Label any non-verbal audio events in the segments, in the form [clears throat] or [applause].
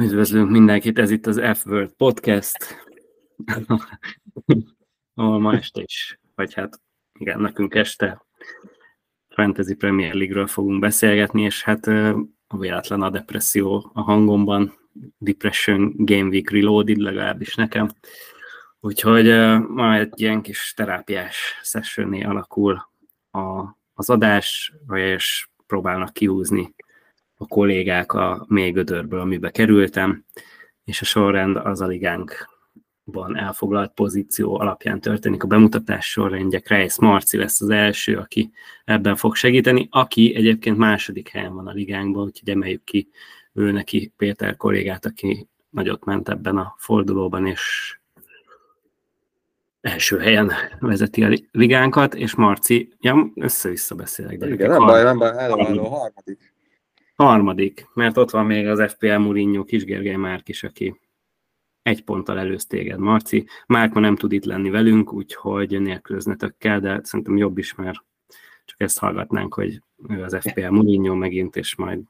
Üdvözlünk mindenkit, ez itt az F-Word Podcast, ahol ma este is, vagy hát igen, nekünk este Fantasy Premier League-ről fogunk beszélgetni, és hát a véletlen a depresszió a hangomban, Depression Game Week Reloaded legalábbis nekem. Úgyhogy ma egy ilyen kis terápiás sessioné alakul a, az adás, és próbálnak kihúzni a kollégák a mély gödörből, amibe kerültem, és a sorrend az a ligánkban elfoglalt pozíció alapján történik. A bemutatás sorrendje Kreis Marci lesz az első, aki ebben fog segíteni, aki egyébként második helyen van a ligánkban, úgyhogy emeljük ki ő neki Péter kollégát, aki nagyot ment ebben a fordulóban, és első helyen vezeti a ligánkat, és Marci, ja, össze-vissza beszélek. De Igen, nem baj, nem baj, elváló, a harmadik. Harmadik, mert ott van még az FPL Mourinho Kisgergely Márk is, aki egy ponttal előz téged, Marci. Márk ma nem tud itt lenni velünk, úgyhogy nélkülöznetek kell, de szerintem jobb is, mert csak ezt hallgatnánk, hogy ő az FPL Mourinho megint, és majd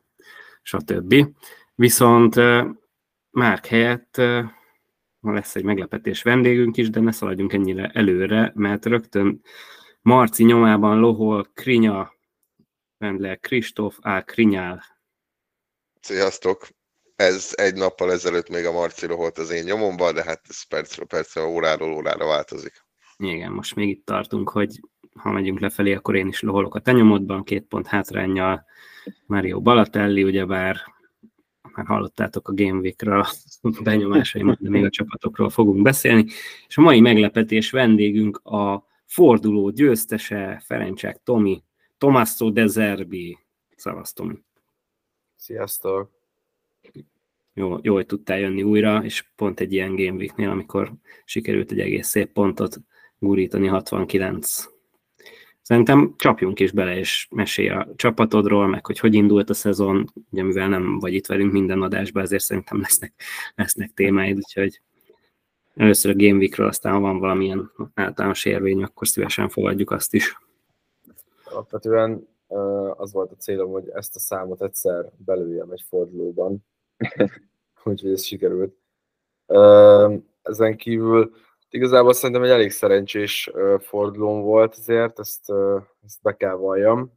stb. Viszont Márk helyett ma lesz egy meglepetés vendégünk is, de ne szaladjunk ennyire előre, mert rögtön Marci nyomában lohol Krinya, Vendler Kristóf A. Krinyál. Sziasztok! Ez egy nappal ezelőtt még a Marci loholt az én nyomomban, de hát ez percről percre, óráról órára változik. Igen, most még itt tartunk, hogy ha megyünk lefelé, akkor én is loholok a te nyomodban, két pont hátrányjal Mario Balatelli, ugyebár már hallottátok a Game Week-ről a [laughs] benyomásaimat, de még a csapatokról fogunk beszélni. És a mai meglepetés vendégünk a forduló győztese, Ferencsák Tomi, Tomasso De Zerbi. Szavasz, Tomi. Sziasztok! Jó, jó, hogy tudtál jönni újra, és pont egy ilyen Game Week-nél, amikor sikerült egy egész szép pontot gurítani 69 Szerintem csapjunk is bele, és mesélj a csapatodról, meg hogy hogy indult a szezon, ugye mivel nem vagy itt velünk minden adásban, ezért szerintem lesznek, lesznek témáid, úgyhogy először a Game Weekről, aztán ha van valamilyen általános érvény, akkor szívesen fogadjuk azt is. Alapvetően az volt a célom, hogy ezt a számot egyszer belőjem egy fordulóban, [laughs] úgyhogy ez sikerült. Ezen kívül Igazából szerintem egy elég szerencsés fordulón volt azért, ezt, ezt be kell valljam.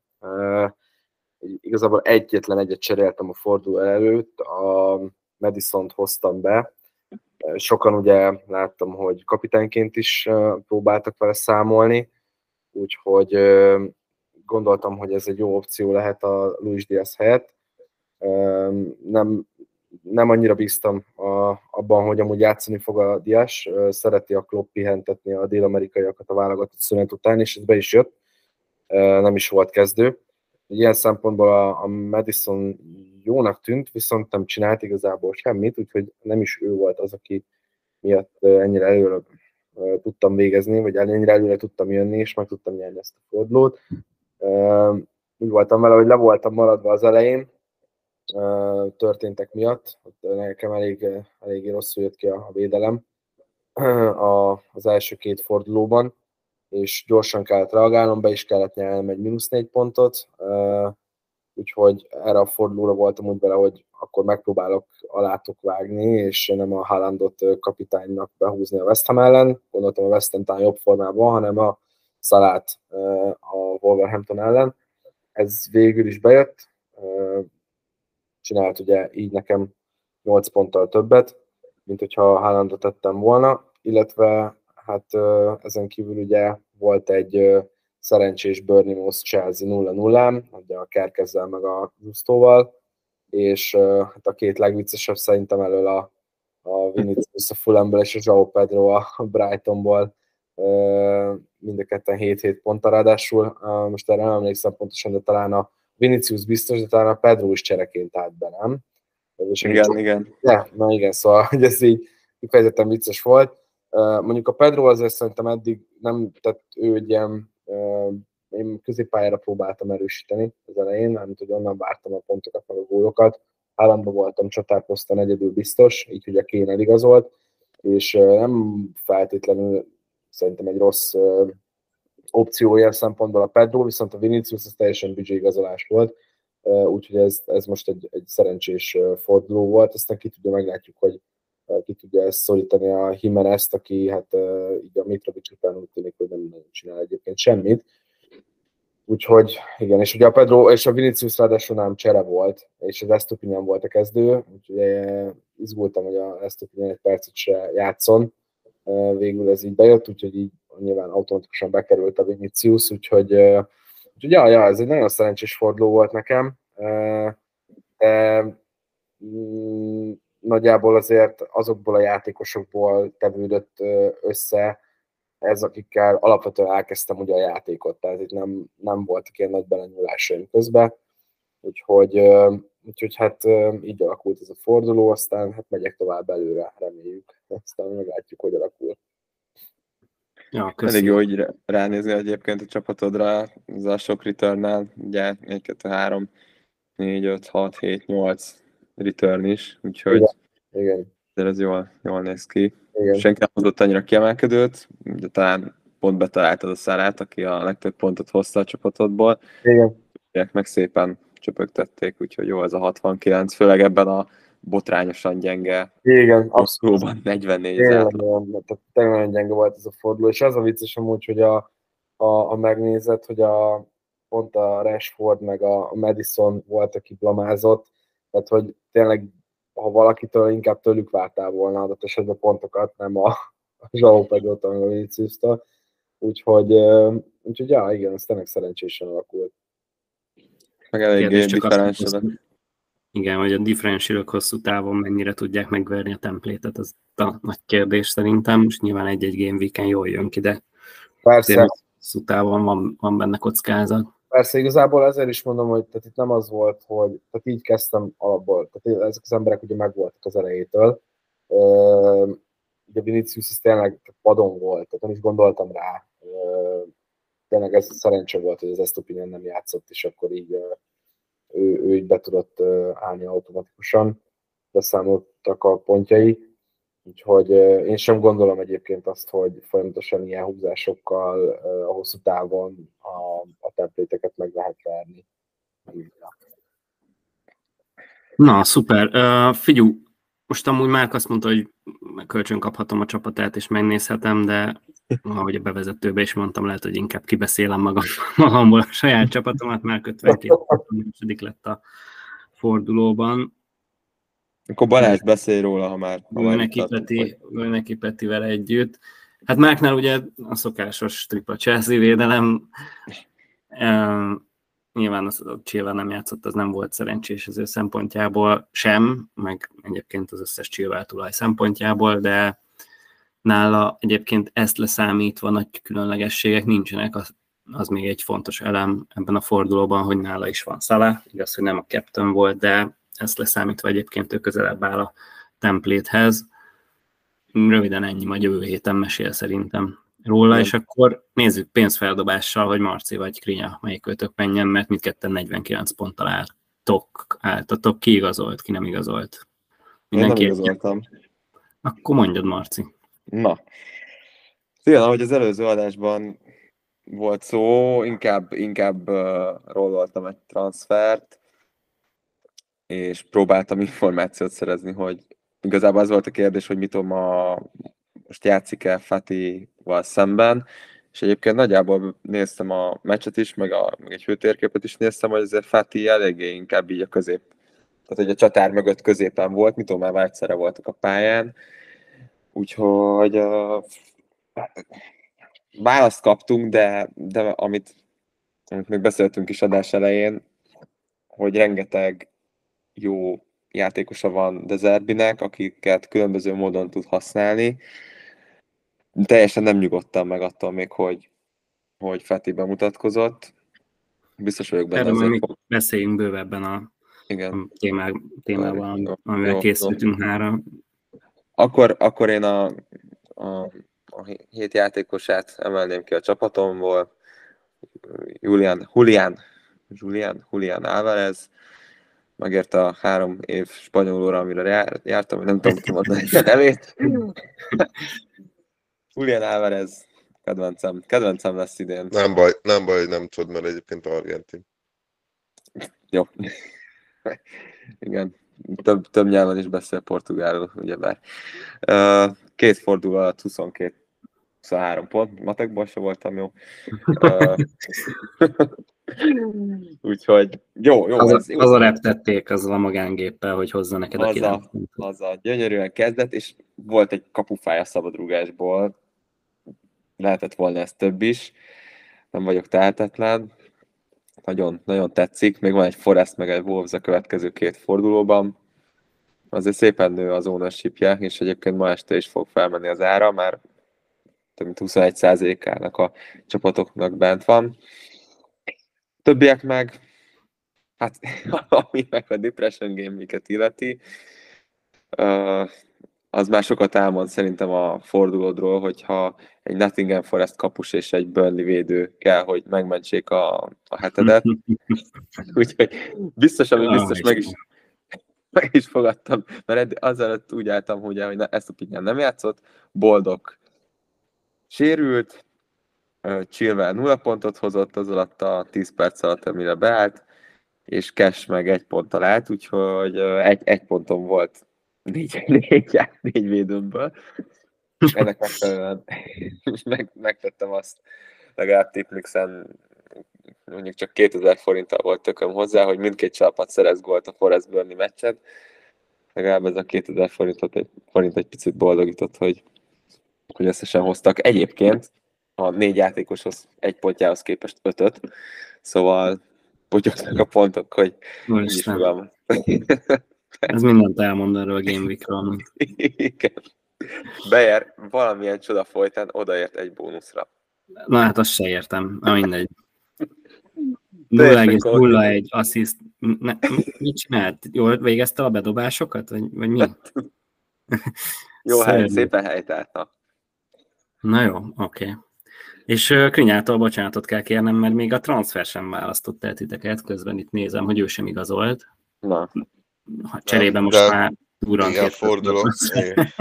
Igazából egyetlen egyet cseréltem a forduló előtt, a Madison-t hoztam be. Sokan ugye láttam, hogy kapitányként is próbáltak vele számolni, úgyhogy gondoltam, hogy ez egy jó opció lehet a Luis Diaz helyett. Nem nem annyira bíztam a, abban, hogy amúgy játszani fog a Diás, szereti a Klopp pihentetni a dél-amerikaiakat a válogatott szünet után, és ez be is jött, nem is volt kezdő. Ilyen szempontból a, a Madison jónak tűnt, viszont nem csinált igazából semmit, úgyhogy nem is ő volt az, aki miatt ennyire előre tudtam végezni, vagy ennyire előre tudtam jönni, és meg tudtam nyerni ezt a fordulót. Úgy voltam vele, hogy le voltam maradva az elején, történtek miatt. Nekem elég, elég rosszul jött ki a védelem [clears throat] az első két fordulóban, és gyorsan kellett reagálnom, be is kellett nyelnem egy mínusz négy pontot, úgyhogy erre a fordulóra voltam úgy vele, hogy akkor megpróbálok alátok vágni, és nem a Haalandot kapitánynak behúzni a West Ham ellen, gondoltam a West Ham talán jobb formában, hanem a Szalát a Wolverhampton ellen. Ez végül is bejött, csinált ugye így nekem 8 ponttal többet, mint hogyha Haalandot tettem volna, illetve hát ezen kívül ugye volt egy szerencsés Burnley Chelsea 0-0-ám, a Kerkezzel meg a Justóval, és hát a két legviccesebb szerintem elől a, a Vinicius a Fulhamből és a João Pedro a Brightonból, mind a ketten 7-7 ponttal ráadásul, most erre nem emlékszem pontosan, de talán a Vinicius biztos, de talán a Pedro is csereként állt be, nem? És igen, csak... igen. Ja, na igen, szóval [laughs] hogy ez így kifejezetten vicces volt. Mondjuk a Pedro azért szerintem eddig nem, tehát ő egy ilyen, én középpályára próbáltam erősíteni az elején, nem hogy onnan vártam a pontokat, meg a gólokat. Állandóban voltam csatárposzton egyedül biztos, így hogy a Kén eligazolt, és nem feltétlenül szerintem egy rossz opció ilyen szempontból a Pedro, viszont a Vinicius az teljesen büdzsé igazolás volt, úgyhogy ez, ez most egy, egy szerencsés forduló volt, aztán ki tudja, meglátjuk, hogy ki tudja ezt szorítani a Jimenez-t, aki hát így a Mitrovic után úgy tűnik, hogy nem csinál egyébként semmit. Úgyhogy igen, és ugye a Pedro és a Vinicius ráadásul nem csere volt, és az Estupinian volt a kezdő, úgyhogy izgultam, hogy a Estupinian egy percet se játszon. Végül ez így bejött, úgyhogy így nyilván automatikusan bekerült a Vinicius, úgyhogy, úgyhogy ja, ja, ez egy nagyon szerencsés forduló volt nekem. De mm, nagyjából azért azokból a játékosokból tevődött össze ez, akikkel alapvetően elkezdtem ugye a játékot, tehát itt nem, nem voltak ilyen nagy belenyúlásaim közben, úgyhogy, úgyhogy hát így alakult ez a forduló, aztán hát megyek tovább előre, reméljük, aztán meglátjuk, hogy alakul. Ja, Elég jó hogy ránézni egyébként a csapatodra, az a sok return ugye 1, 2, 3, 4, 5, 6, 7, 8 return is, úgyhogy Igen. Igen. Ez jól, jól néz ki. Igen. Senki nem hozott annyira kiemelkedőt, de talán pont betaláltad a szárát, aki a legtöbb pontot hozta a csapatodból. Igen. Meg szépen csöpögtették, úgyhogy jó ez a 69, főleg ebben a botrányosan gyenge Igen, abszolút. 44 ezer. Tényleg nagyon gyenge volt ez a forduló, és az a vicces amúgy, hogy a, a, a megnézet, hogy a, pont a Rashford meg a, Madison volt, aki blamázott, tehát hogy tényleg ha valakitől inkább tőlük vártál volna adott esetben pontokat, nem a, a Zsau a Vinicius-től. Úgyhogy, úgyhogy ja, igen, ez tényleg szerencsésen alakult. Meg eléggé differenciálok. Igen, hogy a differenciálok hosszú távon mennyire tudják megverni a templétet, az a nagy kérdés szerintem, és nyilván egy-egy game weekend jól jön ki, de Persze. hosszú távon van, van benne kockázat. Persze, igazából ezért is mondom, hogy tehát itt nem az volt, hogy tehát így kezdtem alapból, tehát ezek az emberek ugye megvoltak az elejétől. Ugye Vinicius ez tényleg padon volt, tehát nem is gondoltam rá. Tényleg ez szerencse volt, hogy az Estupinian nem játszott, és akkor így ő, ő így be tudott állni automatikusan, beszámoltak a pontjai. Úgyhogy én sem gondolom egyébként azt, hogy folyamatosan ilyen húzásokkal a hosszú távon a, a templéteket meg lehet verni. Na, szuper. Uh, figyú, most amúgy már azt mondta, hogy kölcsön kaphatom a csapatát, és megnézhetem, de ahogy a bevezetőbe is mondtam, lehet, hogy inkább kibeszélem magam, [laughs] magamból a saját csapatomat, mert kötvetét lett a fordulóban. Akkor Balázs beszél róla, ha már... Ha már neki, Peti, neki Petivel együtt. Hát Márknál ugye a szokásos tripla Chelsea védelem, uh, nyilván az, hogy Chilwell nem játszott, az nem volt szerencsés az ő szempontjából sem, meg egyébként az összes Chilwell tulaj szempontjából, de nála egyébként ezt leszámítva nagy különlegességek nincsenek, az, az még egy fontos elem ebben a fordulóban, hogy nála is van Szala, igaz, hogy nem a captain volt, de ezt leszámítva egyébként ő közelebb áll a templéthez. Röviden ennyi, majd jövő héten mesél szerintem róla, és akkor nézzük pénzfeldobással, hogy Marci vagy Krinya, melyik kötök menjen, mert mindketten 49 ponttal álltok, álltatok, ki igazolt, ki nem igazolt. Mindenki Én nem igazoltam. Akkor mondjad, Marci. Na. Igen, ahogy az előző adásban volt szó, inkább, inkább uh, rolloltam egy transfert, és próbáltam információt szerezni, hogy igazából az volt a kérdés, hogy mit a, most játszik-e Fatival szemben, és egyébként nagyjából néztem a meccset is, meg, a, meg egy hőtérképet is néztem, hogy azért Fati eléggé inkább így a közép, tehát hogy a csatár mögött középen volt, mit már egyszerre voltak a pályán, úgyhogy uh, választ kaptunk, de, de amit, amit még beszéltünk is adás elején, hogy rengeteg jó játékosa van Dezerbinek, akiket különböző módon tud használni. Teljesen nem nyugodtam meg attól még, hogy, hogy Feti bemutatkozott. Biztos vagyok benne. Erről még beszéljünk bővebben a, Igen. a témá, témában, jó, amivel jó, készültünk jó. nára. Akkor, akkor én a, a, a hét játékosát emelném ki a csapatomból. Julian, Julian, Julian, Julian Álvarez, megérte a három év spanyol óra, amire jártam, nem tudom kimondani a nevét. Julian Álvarez, kedvencem, kedvencem lesz idén. Nem baj, nem baj, nem tudod, mert egyébként argentin. Jó. Igen, több, több nyelven is beszél portugálul, ugyebár. Két fordul alatt 22 23 pont, matekból se voltam jó. [laughs] Úgyhogy jó, jó. Az, ez, az a reptették azzal a magángéppel, hogy hozza neked az a, az a gyönyörűen kezdett, és volt egy kapufája szabadrugásból, lehetett volna ez több is, nem vagyok tehetetlen, nagyon, nagyon tetszik, még van egy Forest meg egy Wolves a következő két fordulóban, azért szépen nő az ownership és egyébként ma este is fog felmenni az ára, már több mint 21%-ának a csapatoknak bent van. Többiek meg, hát [laughs] ami meg a Depression game illeti, az már sokat elmond szerintem a fordulódról, hogyha egy Nottingham Forest kapus és egy Burnley védő kell, hogy megmentsék a, a hetedet. [laughs] Úgyhogy biztos, ami biztos meg is, meg is fogadtam, mert azzal úgy álltam, hogy, hogy ezt a pinyán nem játszott, boldog sérült, Chilwell nulla pontot hozott az alatt a 10 perc alatt, amire beállt, és Cash meg egy ponttal állt, úgyhogy egy, egy ponton volt négy, [laughs] négy, négy védőmből. Ennek megfelelően meg, megtettem azt, legalább Tiplixen mondjuk csak 2000 forinttal volt tököm hozzá, hogy mindkét csapat szerez gólt a Forest Burnley meccset. Legalább ez a 2000 forintot egy, forint egy picit boldogított, hogy, hogy összesen hoztak. Egyébként a négy játékoshoz egy pontjához képest ötöt, szóval potyognak a pontok, hogy így is Ez mindent elmond erről a Game Week-ről. [laughs] Igen. Bejer valamilyen csoda folytán odaért egy bónuszra. Na hát azt se értem, na mindegy. [laughs] 0,01 assziszt. Ne, mit csinált? Jól végezte a bedobásokat? Vagy, vagy mi? Jó, hely, szépen helytálta. Na jó, oké. Okay. És uh, Krinyától bocsánatot kell kérnem, mert még a transfer sem választott el titeket, közben itt nézem, hogy ő sem igazolt. Na. Cserébe most de, már durant igen, forduló, igen.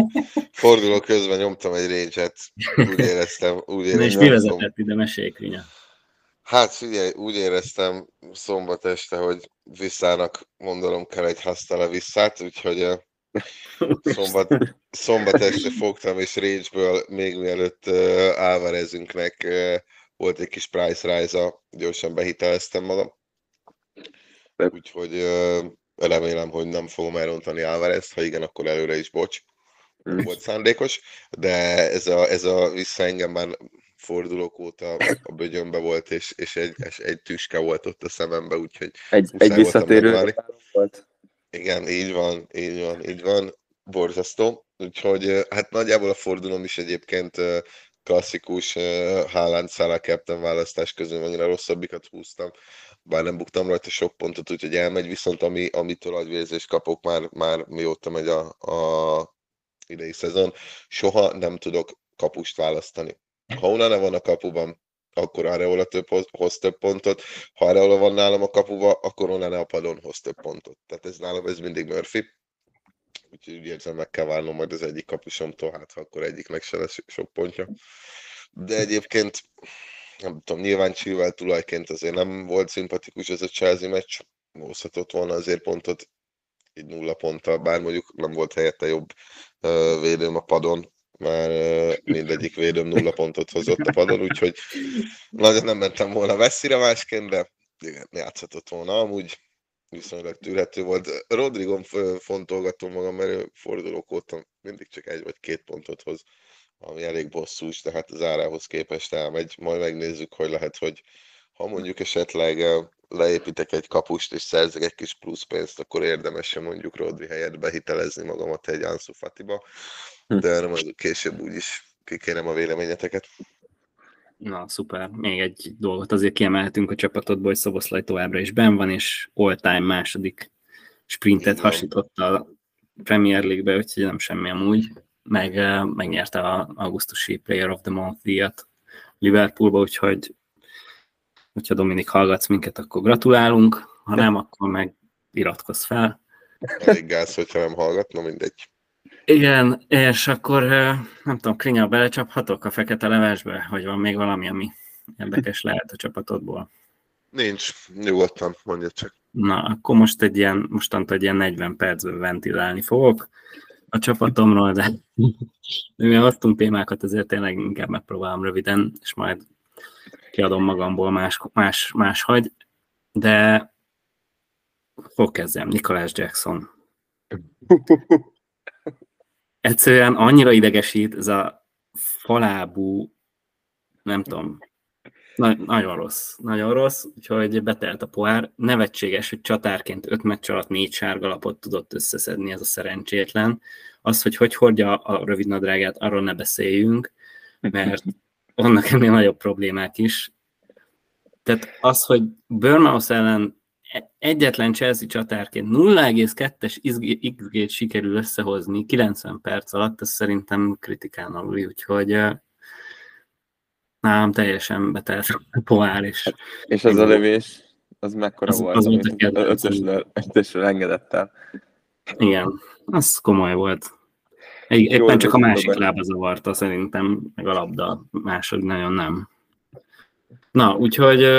forduló közben nyomtam egy rage úgy éreztem. Úgy éreztem és mi vezetett ide, mesélj, Krinya. Hát figyelj, úgy éreztem szombat este, hogy visszának mondanom kell egy hasztala visszát, úgyhogy [laughs] szombat, szombat este fogtam, és rage még mielőtt uh, Álvarezünknek uh, volt egy kis price rise gyorsan behiteleztem magam. Úgyhogy uh, remélem, hogy nem fogom elrontani Álvarez, ha igen, akkor előre is bocs. Volt szándékos, de ez a, ez a vissza engem már fordulók óta a bögyönbe volt, és, és egy, és egy tüske volt ott a szemembe, úgyhogy egy, egy visszatérő volt. Igen, így van, így van, így van. Borzasztó. Úgyhogy hát nagyjából a fordulom is egyébként klasszikus Haaland Salah Captain választás közül annyira rosszabbikat húztam, bár nem buktam rajta sok pontot, úgyhogy elmegy, viszont ami, amitől agyvérzést kapok már, már mióta megy a, a idei szezon, soha nem tudok kapust választani. Ha Onana van a kapuban, akkor Areola több, hoz több pontot, ha Areola van nálam a kapuba, akkor Onana a padon hoz több pontot. Tehát ez nálam ez mindig Murphy. Úgyhogy úgy érzem, meg kell várnom majd az egyik kapusomtól, hát ha akkor egyiknek se lesz sok pontja. De egyébként nem tudom, nyilván Chilwell tulajként azért nem volt szimpatikus ez a Chelsea meccs, hozhatott volna azért pontot, így nulla ponttal, bár mondjuk nem volt helyette jobb védőm a padon, már mindegyik védőm nulla pontot hozott a padon, úgyhogy nagyon nem mentem volna messzire másként, de igen, játszhatott volna. Amúgy, viszonylag tűrhető volt. Rodrigon fontolgatom magam, mert fordulók óta mindig csak egy vagy két pontot hoz, ami elég bosszús, de hát az árához képest elmegy. Majd megnézzük, hogy lehet, hogy ha mondjuk esetleg leépítek egy kapust és szerzek egy kis plusz pénzt, akkor érdemes mondjuk Rodri helyett behitelezni magamat egy Ansu Fatiba de erre majd később úgyis kikérem a véleményeteket. Na, szuper. Még egy dolgot azért kiemelhetünk a csapatodból, hogy Szoboszlaj továbbra is ben van, és all-time második sprintet Igen. hasított a Premier League-be, úgyhogy nem semmi amúgy. Meg, megnyerte a augusztusi Player of the Month díjat Liverpoolba, úgyhogy hogyha Dominik hallgatsz minket, akkor gratulálunk, ha nem, akkor meg iratkozz fel. Elég gáz, hogyha nem hallgatna, mindegy. Igen, és akkor nem tudom, Krinya, belecsaphatok a fekete levesbe, hogy van még valami, ami érdekes lehet a csapatodból? Nincs, nyugodtan, mondja csak. Na, akkor most egy ilyen, mostantól egy ilyen 40 percben ventilálni fogok a csapatomról, de [laughs] mivel adtunk témákat, ezért tényleg inkább megpróbálom röviden, és majd kiadom magamból más, más, más hagy, de fog kezdem, Nikolás Jackson. Egyszerűen annyira idegesít ez a falábú, nem tudom, na, nagyon rossz, nagyon rossz, úgyhogy betelt a pohár. Nevetséges, hogy csatárként öt meccs alatt négy sárgalapot tudott összeszedni ez a szerencsétlen. Az, hogy hogy hordja a rövid nadrágát, arról ne beszéljünk, mert [laughs] vannak ennél nagyobb problémák is. Tehát az, hogy Burnhouse ellen egyetlen Chelsea csatárként 0,2-es XG-t sikerül összehozni 90 perc alatt, ez szerintem kritikán alul, úgyhogy nálam teljesen betelt a pohár. És, és az a lövés, az mekkora az, volt, az amit ötösről engedett el. Igen, az komoly volt. Éppen csak a másik lába zavarta szerintem, meg a labda, másod nagyon nem. Na, úgyhogy [laughs]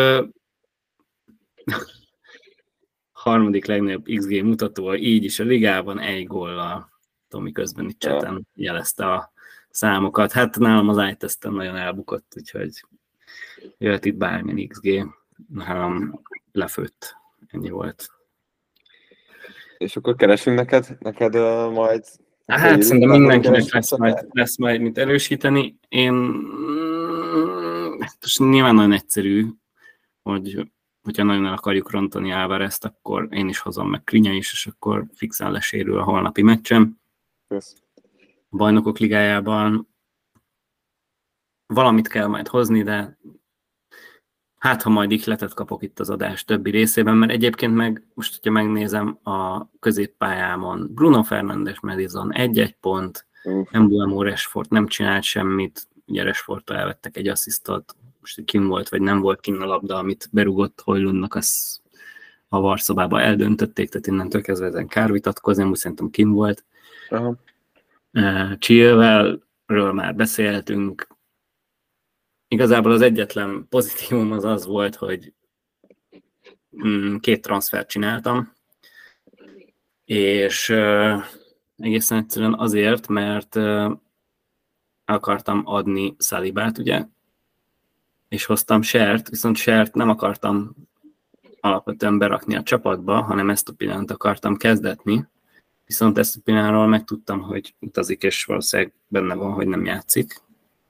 harmadik legnagyobb XG mutató, így is a ligában egy góllal. Tomi közben itt cseten jelezte a számokat. Hát nálam az iTestem nagyon elbukott, úgyhogy jöhet itt bármilyen XG. Nálam lefőtt. Ennyi volt. És akkor keresünk neked, neked uh, majd Hát szerintem mindenkinek lesz majd, lesz majd mit erősíteni. Én mm, most nyilván nagyon egyszerű, hogy hogyha nagyon el akarjuk rontani Álvarezt, akkor én is hozom meg Krinya is, és akkor fixen lesérül a holnapi meccsem. Kösz. Bajnokok ligájában valamit kell majd hozni, de hát ha majd ihletet kapok itt az adás többi részében, mert egyébként meg most, hogyha megnézem a középpályámon, Bruno Fernandes, Madison egy-egy pont. Embuemo Resford nem csinált semmit, ugye Resfordtól elvettek egy asszisztot, most kim volt, vagy nem volt kim a labda, amit berugott Hojlundnak, az a varszobába eldöntötték, tehát innentől kezdve ezen kár vitatkozni, úgy szerintem kim volt. Uh-huh. Chilwellről már beszéltünk. Igazából az egyetlen pozitívum az az volt, hogy mm, két transfert csináltam, és egészen egyszerűen azért, mert akartam adni Szalibát, ugye, és hoztam Sert, viszont Sert nem akartam alapvetően berakni a csapatba, hanem ezt a pillanat akartam kezdetni, viszont ezt a pillanatról megtudtam, hogy utazik, és valószínűleg benne van, hogy nem játszik,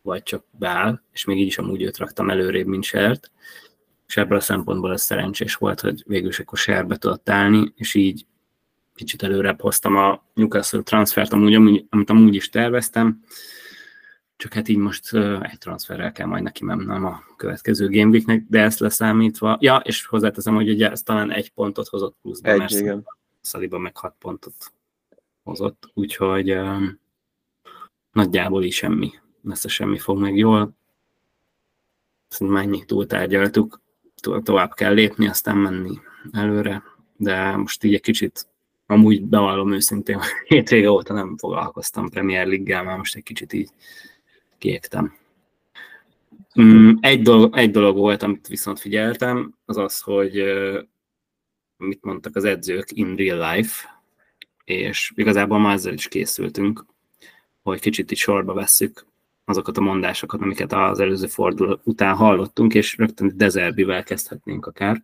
vagy csak beáll, és még így is amúgy őt raktam előrébb, mint Sert, és ebből a szempontból ez szerencsés volt, hogy végül is akkor Serbe tudott állni, és így kicsit előrebb hoztam a Newcastle transfert, amúgy, amit amúgy is terveztem, csak hát így most egy transferrel kell majd neki mennem a következő Gameweeknek, de ezt leszámítva, ja, és hozzáteszem, hogy ugye ez talán egy pontot hozott pluszban, egy, mert igen. Szaliba meg hat pontot hozott, úgyhogy um, nagyjából is semmi, messze semmi fog meg jól. Szerintem mennyit túltárgyaltuk, tovább kell lépni, aztán menni előre, de most így egy kicsit amúgy bevallom őszintén, [laughs] hétvége óta nem foglalkoztam Premier League-gel, már most egy kicsit így kiégtem. Mm, egy dolog, egy dolog volt, amit viszont figyeltem, az az, hogy mit mondtak az edzők in real life, és igazából már ezzel is készültünk, hogy kicsit itt sorba vesszük azokat a mondásokat, amiket az előző forduló után hallottunk, és rögtön Dezerbivel kezdhetnénk akár.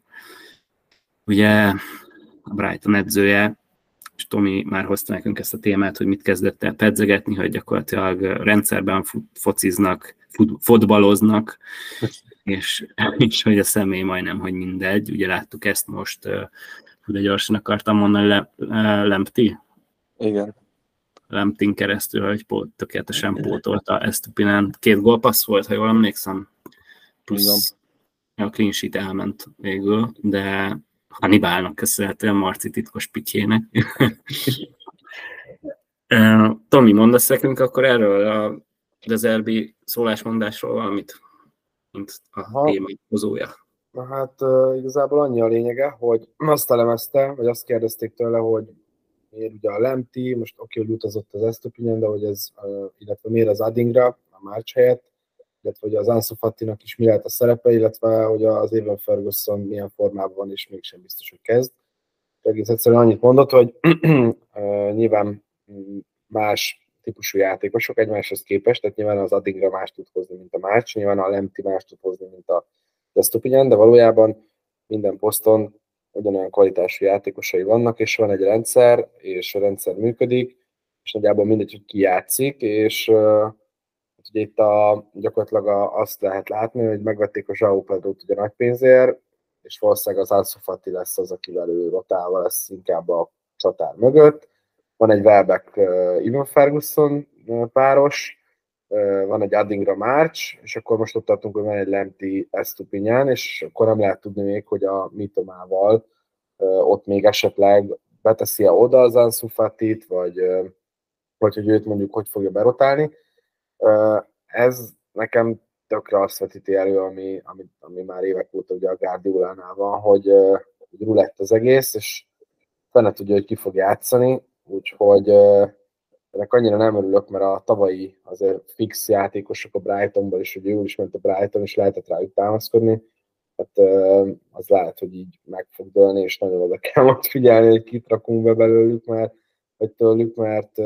Ugye a Brighton edzője és Tomi már hozta nekünk ezt a témát, hogy mit kezdett el pedzegetni, hogy gyakorlatilag rendszerben fociznak, fotbaloznak, [laughs] és, és hogy a személy majdnem, hogy mindegy. Ugye láttuk ezt most, de gyorsan akartam mondani, Le, Lempti? Igen. Lemptin keresztül, hogy pót, tökéletesen pótolta ezt a pillanat. Két gólpassz volt, ha jól emlékszem. Plusz Igen. a clean sheet elment végül, de Hannibalnak köszönhetően Marci titkos pityének. [laughs] Tomi, mondasz nekünk akkor erről a Dezerbi szólásmondásról valamit, mint a Aha. téma hozója? Na hát uh, igazából annyi a lényege, hogy azt elemezte, vagy azt kérdezték tőle, hogy miért ugye a Lemti, most oké, hogy utazott az Estopinyen, de hogy ez, uh, illetve miért az Adingra, a Márcs helyett, illetve hogy az Ansu is mi lehet a szerepe, illetve hogy az Evan Ferguson milyen formában van, és mégsem biztos, hogy kezd. egész egyszerűen annyit mondott, hogy [clears throat] nyilván más típusú játékosok egymáshoz képest, tehát nyilván az Adingra más tud hozni, mint a Márcs, nyilván a Lemti más tud hozni, mint a Stupinyan, de valójában minden poszton ugyanolyan kvalitású játékosai vannak, és van egy rendszer, és a rendszer működik, és nagyjából mindegy, hogy ki játszik, és uh, ugye itt a, gyakorlatilag a, azt lehet látni, hogy megvették a Zsau Pedrót ugye nagy pénzért, és valószínűleg az Ansu Fati lesz az, akivel ő rotálva lesz inkább a csatár mögött. Van egy Welbeck uh, Ivan Ferguson páros, van egy Adingra March, és akkor most ott tartunk, hogy van egy Lemti Estupinyán, és akkor nem lehet tudni még, hogy a Mitomával ott még esetleg beteszi-e oda az Ansu Fatit, vagy, vagy hogy őt mondjuk hogy fogja berotálni. Ez nekem tökre azt vetíti elő, ami, ami, ami már évek óta ugye a Guardiolánál van, hogy, hogy rulett az egész, és fene tudja, hogy ki fog játszani, úgyhogy ennek annyira nem örülök, mert a tavalyi azért fix játékosok a Brightonból is, hogy jól is ment a Brighton, és lehetett rájuk támaszkodni, hát az lehet, hogy így meg fog dőlni, és nagyon oda kell most figyelni, hogy kit rakunk be belőlük, mert vagy tőlük, mert,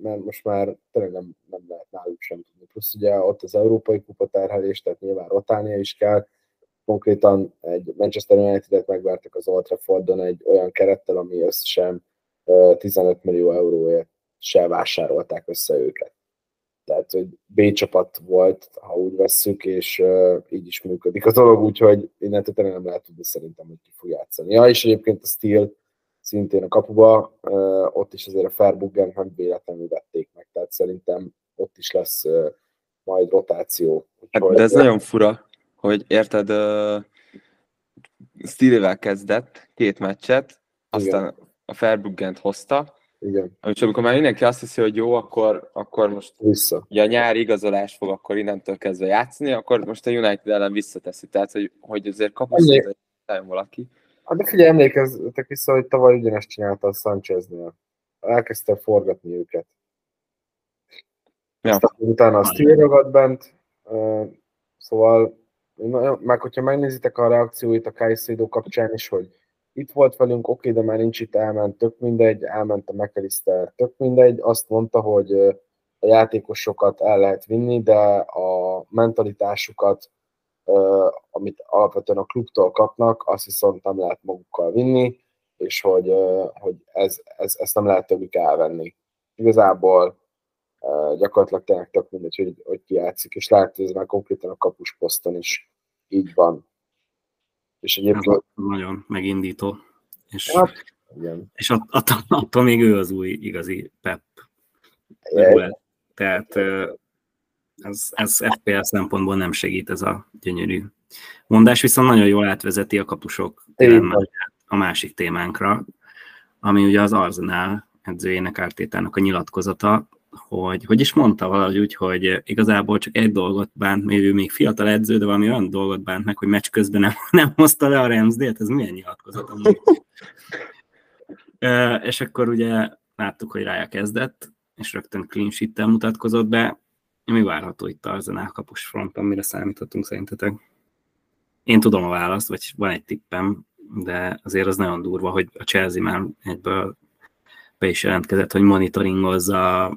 mert most már tényleg nem, nem lehet náluk sem tudni. Plusz ugye ott az európai kupa terhelés, tehát nyilván rotálnia is kell. Konkrétan egy Manchester United-et megvertek az Old Traffordon egy olyan kerettel, ami összesen 15 millió euróért se vásárolták össze őket. Tehát, hogy B csapat volt, ha úgy vesszük, és uh, így is működik a dolog, úgyhogy innentől tényleg nem lehet tudni szerintem, hogy ki fog játszani. Ja, és egyébként a Steel szintén a kapuba, ott is azért a Fairbuggent nem véletlenül vették meg, tehát szerintem ott is lesz majd rotáció. Hát, de ez nagyon fura, hogy érted, uh, Steelével kezdett két meccset, aztán Igen. a Fairbuggent hozta, igen. És amikor már mindenki azt hiszi, hogy jó, akkor, akkor most Vissza. ugye a nyári igazolás fog akkor innentől kezdve játszani, akkor most a United ellen visszateszi. Tehát, hogy, hogy azért kapott valaki. Hát de figyelj, emlékezzetek vissza, hogy tavaly ugyanezt csinálta a Sancheznél. Elkezdte forgatni őket. Ja. Aztán utána a Steel ragad bent, szóval meg hogyha megnézitek a reakcióit a Kaisedo kapcsán is, hogy itt volt velünk, oké, de már nincs itt, elment, tök mindegy, elment a McAllister, tök mindegy, azt mondta, hogy a játékosokat el lehet vinni, de a mentalitásukat amit alapvetően a klubtól kapnak, azt viszont nem lehet magukkal vinni, és hogy, hogy ez, ez, ezt nem lehet tőlük elvenni. Igazából gyakorlatilag tényleg tök mindegy, hogy, hogy ki játszik, és lehet, hogy ez már konkrétan a kapusposzton is így van. És egyébként... Ez nagyon megindító. És, hát, igen. és att, att, attól még ő az új igazi Pep. Tehát ez, ez FPL szempontból nem segít ez a gyönyörű mondás, viszont nagyon jól átvezeti a kapusok a másik témánkra, ami ugye az Arsenal edzőjének Ártétának a nyilatkozata, hogy, hogy is mondta valahogy úgy, hogy igazából csak egy dolgot bánt, még ő még fiatal edző, de valami olyan dolgot bánt meg, hogy meccs közben nem, [laughs] nem hozta le a Ramsdale-t, ez milyen nyilatkozat amúgy. és akkor ugye láttuk, hogy rája kezdett, és rögtön clean sheet mutatkozott be, mi várható itt a kapus fronton, mire számíthatunk szerintetek? Én tudom a választ, vagy van egy tippem, de azért az nagyon durva, hogy a Chelsea már egyből be is jelentkezett, hogy monitoringozza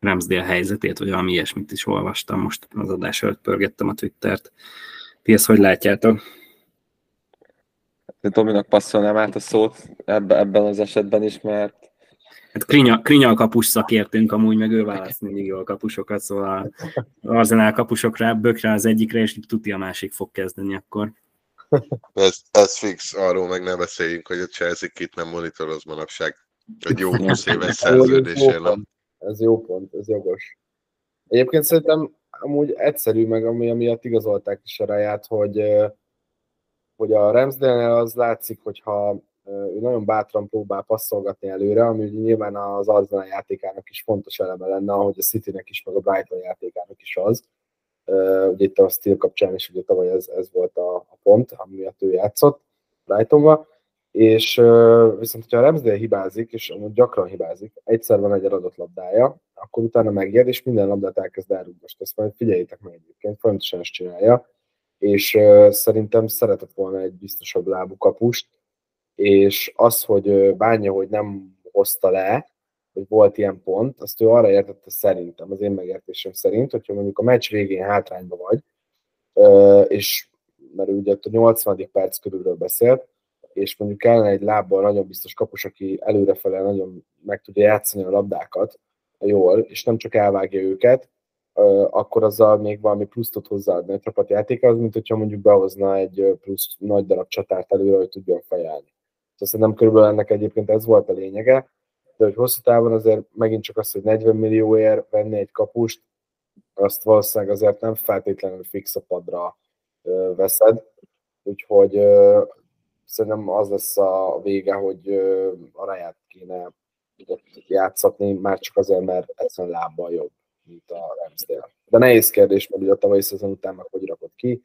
Ramsdale helyzetét, vagy valami ilyesmit is olvastam, most az adás előtt pörgettem a Twittert. Ti ezt hogy látjátok? Tominak passzolnám át a szót ebben az esetben is, mert Hát Krinya, Krinya a kapus szakértünk, amúgy meg ő választ mindig jól kapusokat, szóval Arzenál kapusokra, bökre az egyikre, és tuti a másik fog kezdeni akkor. Ez, ez fix, arról meg ne beszéljünk, hogy a Chelsea kit nem monitoroz manapság. Egy jó 20 éves szerződésén, nem? Ez jó pont, ez jogos. Egyébként szerintem amúgy egyszerű, meg ami miatt igazolták is a ráját, hogy, hogy a Ramsdale az látszik, hogyha ő nagyon bátran próbál passzolgatni előre, ami ugye nyilván az Arsenal játékának is fontos eleme lenne, ahogy a Citynek is, meg a Brighton játékának is az. Ugye itt a Steel kapcsán is ugye tavaly ez, ez volt a, a pont, ami miatt ő játszott Brightonba, és viszont, hogyha a Ramsdale hibázik, és amúgy gyakran hibázik, egyszer van egy adott labdája, akkor utána megjed, és minden labdát elkezd elrúgni. Most ezt majd figyeljétek meg egyébként, folyamatosan ezt csinálja, és szerintem szeretett volna egy biztosabb lábú kapust, és az, hogy bánja, hogy nem hozta le, hogy volt ilyen pont, azt ő arra értette szerintem, az én megértésem szerint, hogyha mondjuk a meccs végén hátrányba vagy, és mert ugye a 80. perc körülről beszélt, és mondjuk kellene egy lábbal nagyon biztos kapus, aki előrefele nagyon meg tudja játszani a labdákat jól, és nem csak elvágja őket, akkor azzal még valami pluszt tud hozzáadni a csapatjátékához, mint hogyha mondjuk behozna egy plusz nagy darab csatárt előre, hogy tudjon fejelni. Szóval szerintem körülbelül ennek egyébként ez volt a lényege, de hogy hosszú távon azért megint csak az, hogy 40 millióért venni egy kapust, azt valószínűleg azért nem feltétlenül fix a padra veszed, úgyhogy szerintem az lesz a vége, hogy a ráját kéne játszatni, már csak azért, mert egyszerűen lábbal jobb, mint a Ramsdale. De nehéz kérdés, mert ugye a tavalyi szezon után meg hogy rakott ki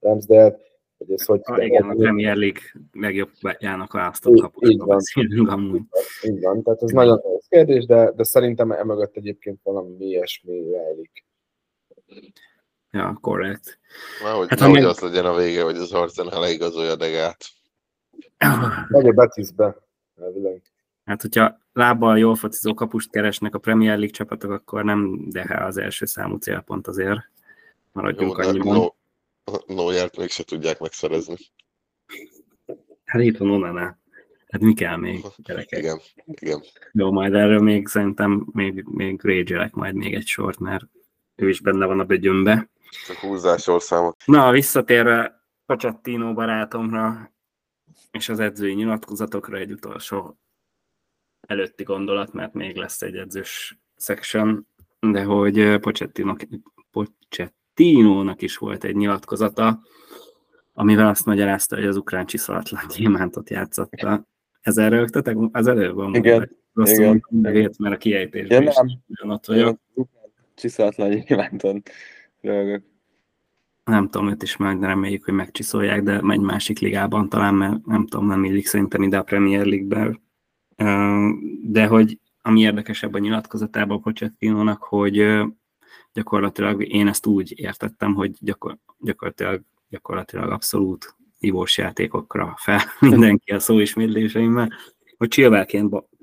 Ramsdale, hogy ez hogy... Ah, igen, a Premier League legjobbjának választott kapusról beszélünk amúgy. Így van, tehát ez nagyon nehéz kérdés, de, de szerintem emögött egyébként valami ilyesmi rejlik. Ja, korrekt. Nehogy, hát, nehogy az legyen a vége, hogy az Arsenal leigazolja Degát. Megy a Betisbe, elvileg. Hát, hogyha lábbal jól focizó kapust keresnek a Premier League csapatok, akkor nem de az első számú célpont azért. Maradjunk Jó, annyiban. No, Nóját mégse tudják megszerezni. Hát itt van Onana. Hát mi kell még, gyerekek? Igen, igen. Jó, majd erről még szerintem még, még rage majd még egy sort, mert ő is benne van a begyömbe. Csak húzás orszámot. Na, visszatérve Pacsattino barátomra, és az edzői nyilatkozatokra egy utolsó előtti gondolat, mert még lesz egy edzős section, de hogy Pochettino, Pochettinónak is volt egy nyilatkozata, amivel azt magyarázta, hogy az ukrán csiszolatlan gyémántot játszotta. Ezzel rögtetek az előbb van. Igen. Rosszul igen. Mondom, mert a kiejtésben ja, is ott vagyok. Csiszolatlan gyémánton rögök nem tudom, őt is meg reméljük, hogy megcsiszolják, de egy másik ligában talán, mert nem tudom, nem illik szerintem ide a Premier League-be. De hogy ami érdekesebb a nyilatkozatában Pochettinónak, hogy gyakorlatilag én ezt úgy értettem, hogy gyakor, gyakorlatilag, gyakorlatilag abszolút ivós játékokra fel [laughs] mindenki a szó ismétléseimmel, hogy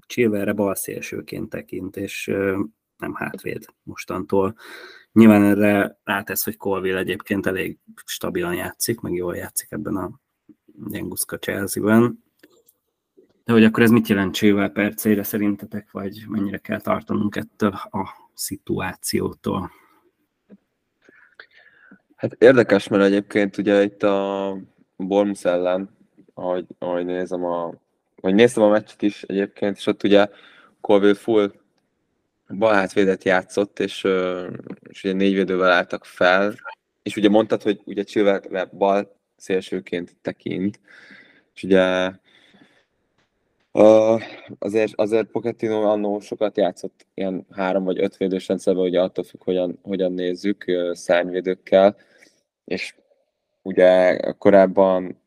Chilwellre bal szélsőként tekint, és nem hátvéd mostantól. Nyilván erre rátesz, hogy Colville egyébként elég stabilan játszik, meg jól játszik ebben a gyenguszka Chelsea-ben. De hogy akkor ez mit jelent Csével percére szerintetek, vagy mennyire kell tartanunk ettől a szituációtól? Hát érdekes, mert egyébként ugye itt a Bormus ellen, ahogy, ahogy nézem a, vagy néztem a meccset is egyébként, és ott ugye Colville full bal hátvédet játszott, és, és ugye négyvédővel álltak fel, és ugye mondtad, hogy ugye Chilwell bal szélsőként tekint, és ugye uh, azért, azért Pochettino annó sokat játszott ilyen három vagy öt védős rendszerben, ugye attól függ, hogyan, hogyan nézzük szárnyvédőkkel, és ugye korábban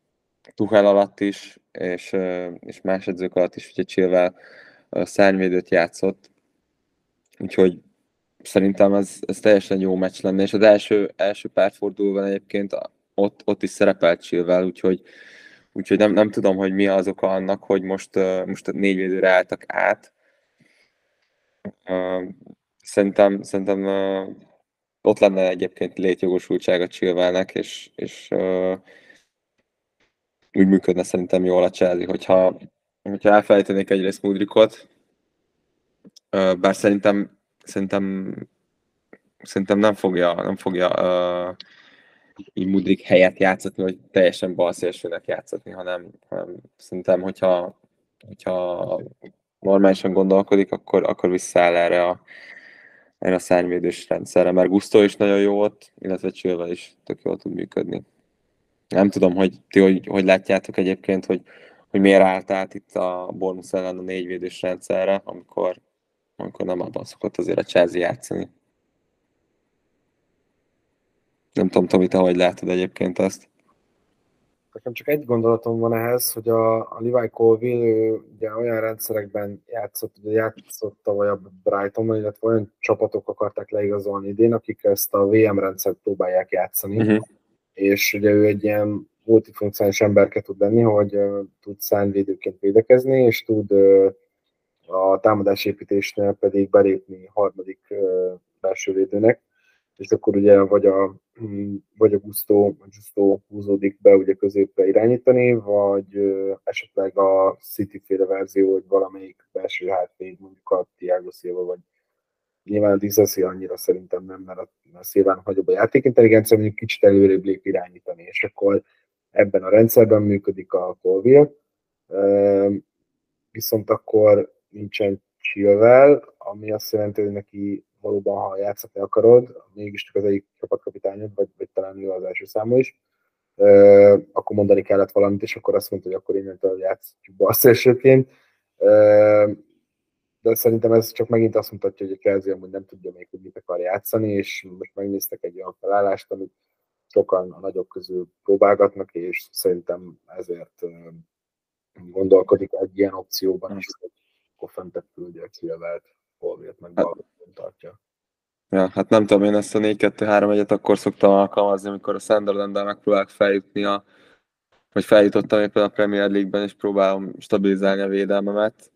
Tuchel alatt is, és, és más edzők alatt is ugye Chilwell szárnyvédőt játszott, Úgyhogy szerintem ez, ez teljesen jó meccs lenne, és az első, első pár fordulóban egyébként ott, ott is szerepelt Chilwell, úgyhogy, úgyhogy nem, nem tudom, hogy mi az oka annak, hogy most, most négy védőre álltak át. Szerintem, szerintem ott lenne egyébként létjogosultsága Chilwellnek, és, és úgy működne szerintem jól a Chelsea, hogyha, hogyha elfelejtenék egyrészt Mudrikot, bár szerintem, szerintem, szerintem nem fogja, nem fogja uh, így Mudrik helyet játszatni, vagy teljesen balszélsőnek játszatni, hanem, hanem szerintem, hogyha, hogyha normálisan gondolkodik, akkor, akkor visszaáll erre a, erre a szárnyvédős rendszerre, mert Gusto is nagyon jó ott, illetve Csővel is tök jól tud működni. Nem tudom, hogy ti hogy, hogy látjátok egyébként, hogy, hogy miért állt át itt a Bormus ellen a négyvédős rendszerre, amikor amikor nem abban szokott azért a Chelsea játszani. Nem tudom, Tomi, te hogy látod egyébként ezt? Nekem csak egy gondolatom van ehhez, hogy a, a Levi Colville ő ugye olyan rendszerekben játszott, ugye játszott tavaly a Brightonban, illetve olyan csapatok akarták leigazolni idén, akik ezt a VM rendszert próbálják játszani, uh-huh. és ugye ő egy ilyen multifunkcionális emberke tud lenni, hogy uh, tud szányvédőként védekezni, és tud uh, a támadásépítésnél pedig belépni harmadik belső védőnek, és akkor ugye vagy a, mm, vagy a Gusto, Gusto húzódik be ugye középre irányítani, vagy esetleg a City féle verzió, hogy valamelyik belső hátvéd, mondjuk a Thiago Silva, vagy nyilván a Dizeszi annyira szerintem nem, mert a, a Szilván nagyobb a játékintelligencia, mondjuk kicsit előrébb lép irányítani, és akkor ebben a rendszerben működik a Colville, viszont akkor nincsen Chilwell, ami azt jelenti, hogy neki valóban, ha játszatni akarod, mégis csak az egyik csapatkapitányod, vagy, vagy talán ő az első számú is, akkor mondani kellett valamit, és akkor azt mondta, hogy akkor innentől játszhatjuk be a szélsőként de szerintem ez csak megint azt mutatja, hogy a Kelsey amúgy nem tudja még, hogy mit akar játszani, és most megnéztek egy olyan felállást, amit sokan a nagyok közül próbálgatnak, és szerintem ezért gondolkodik egy ilyen opcióban is, hogy akkor fentebb küldje a Kilvelt, Holvét meg hát, tartja. Ja, hát nem tudom, én ezt a 4-2-3-1-et akkor szoktam alkalmazni, amikor a Sunderland-del megpróbálok feljutni a vagy feljutottam éppen a Premier League-ben, és próbálom stabilizálni a védelmemet,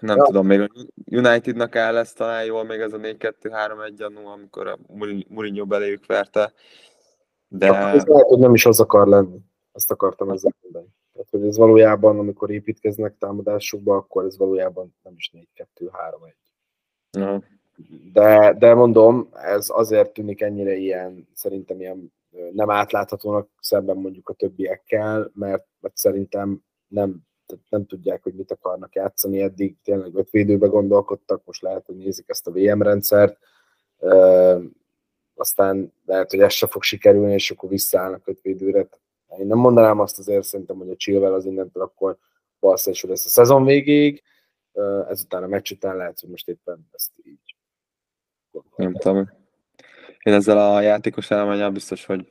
nem ja. tudom, még a Unitednak áll lesz talán jól még ez a 4-2-3-1 annó, amikor a Mourinho beléjük verte. De... Ez lehet, hogy nem is az akar lenni. Ezt akartam ezzel mondani. Tehát, hogy ez valójában, amikor építkeznek támadásokba, akkor ez valójában nem is 4-2-3-1. Ja. De, de mondom, ez azért tűnik ennyire ilyen, szerintem ilyen nem átláthatónak szemben mondjuk a többiekkel, mert, mert szerintem nem nem tudják, hogy mit akarnak játszani eddig, tényleg ötvédőbe gondolkodtak, most lehet, hogy nézik ezt a VM rendszert, aztán lehet, hogy ez se fog sikerülni, és akkor visszaállnak ötvédőre. Én nem mondanám azt azért, szerintem, hogy a Chilwell az innentől akkor balszenső lesz a szezon végéig, ezután a meccs után lehet, hogy most éppen ezt így Nem tudom. Én ezzel a játékos eleményel biztos, hogy,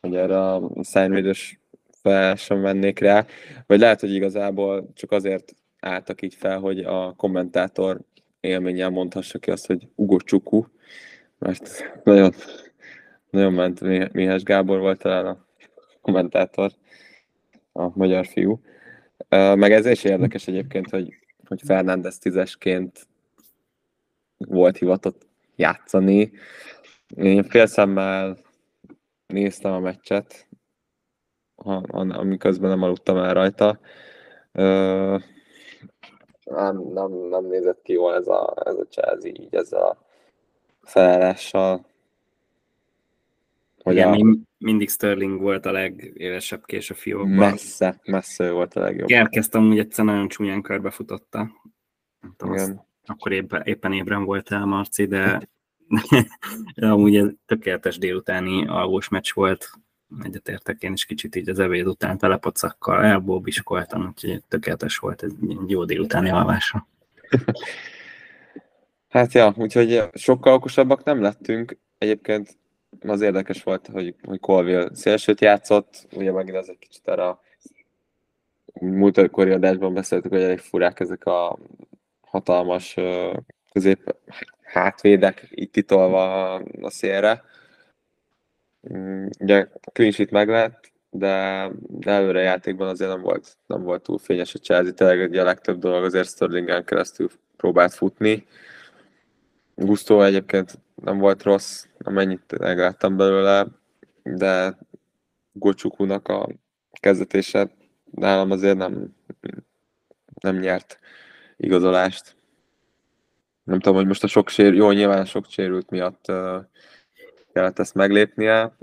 hogy erre a szájmédős fel sem vennék rá, vagy lehet, hogy igazából csak azért álltak így fel, hogy a kommentátor élménnyel mondhassa ki azt, hogy Ugo Csuku, mert nagyon, nagyon ment Mihály Gábor volt talán a kommentátor, a magyar fiú. Meg ez is érdekes egyébként, hogy, hogy Fernández tízesként volt hivatott játszani. Én félszemmel néztem a meccset, amiközben nem aludtam el rajta. Nem, nem, nem nézett ki jól ez a, ez a Chelsea így ezzel a felállással. Hogy Igen, a... mindig Sterling volt a legélesebb kés a fiókban. Messze, messze volt a legjobb. Elkezdte amúgy egyszer nagyon csúnyán körbefutotta. tudom, Igen. akkor éppen, éppen ébren volt el Marci, de [laughs] amúgy ez tökéletes délutáni alvós meccs volt egyetértek én is kicsit így az evéd után telepocakkal elbóbiskoltam, úgyhogy tökéletes volt egy jó délutáni alvásra. [laughs] Hát ja, úgyhogy sokkal okosabbak nem lettünk. Egyébként az érdekes volt, hogy, hogy Colville szélsőt játszott, ugye megint az egy kicsit erre a múltkori adásban beszéltük, hogy elég furák ezek a hatalmas közép hátvédek itt titolva a szélre. Mm, ugye clean meg lett, de, de előre játékban azért nem volt, nem volt túl fényes a Chelsea, tényleg a legtöbb dolog azért Sterlingen keresztül próbált futni. Gusto egyébként nem volt rossz, amennyit megláttam belőle, de Gocsukunak a kezdetése nálam azért nem, nem nyert igazolást. Nem tudom, hogy most a sok sér, jó, nyilván sok sérült miatt uh, kellett ezt meglépnie.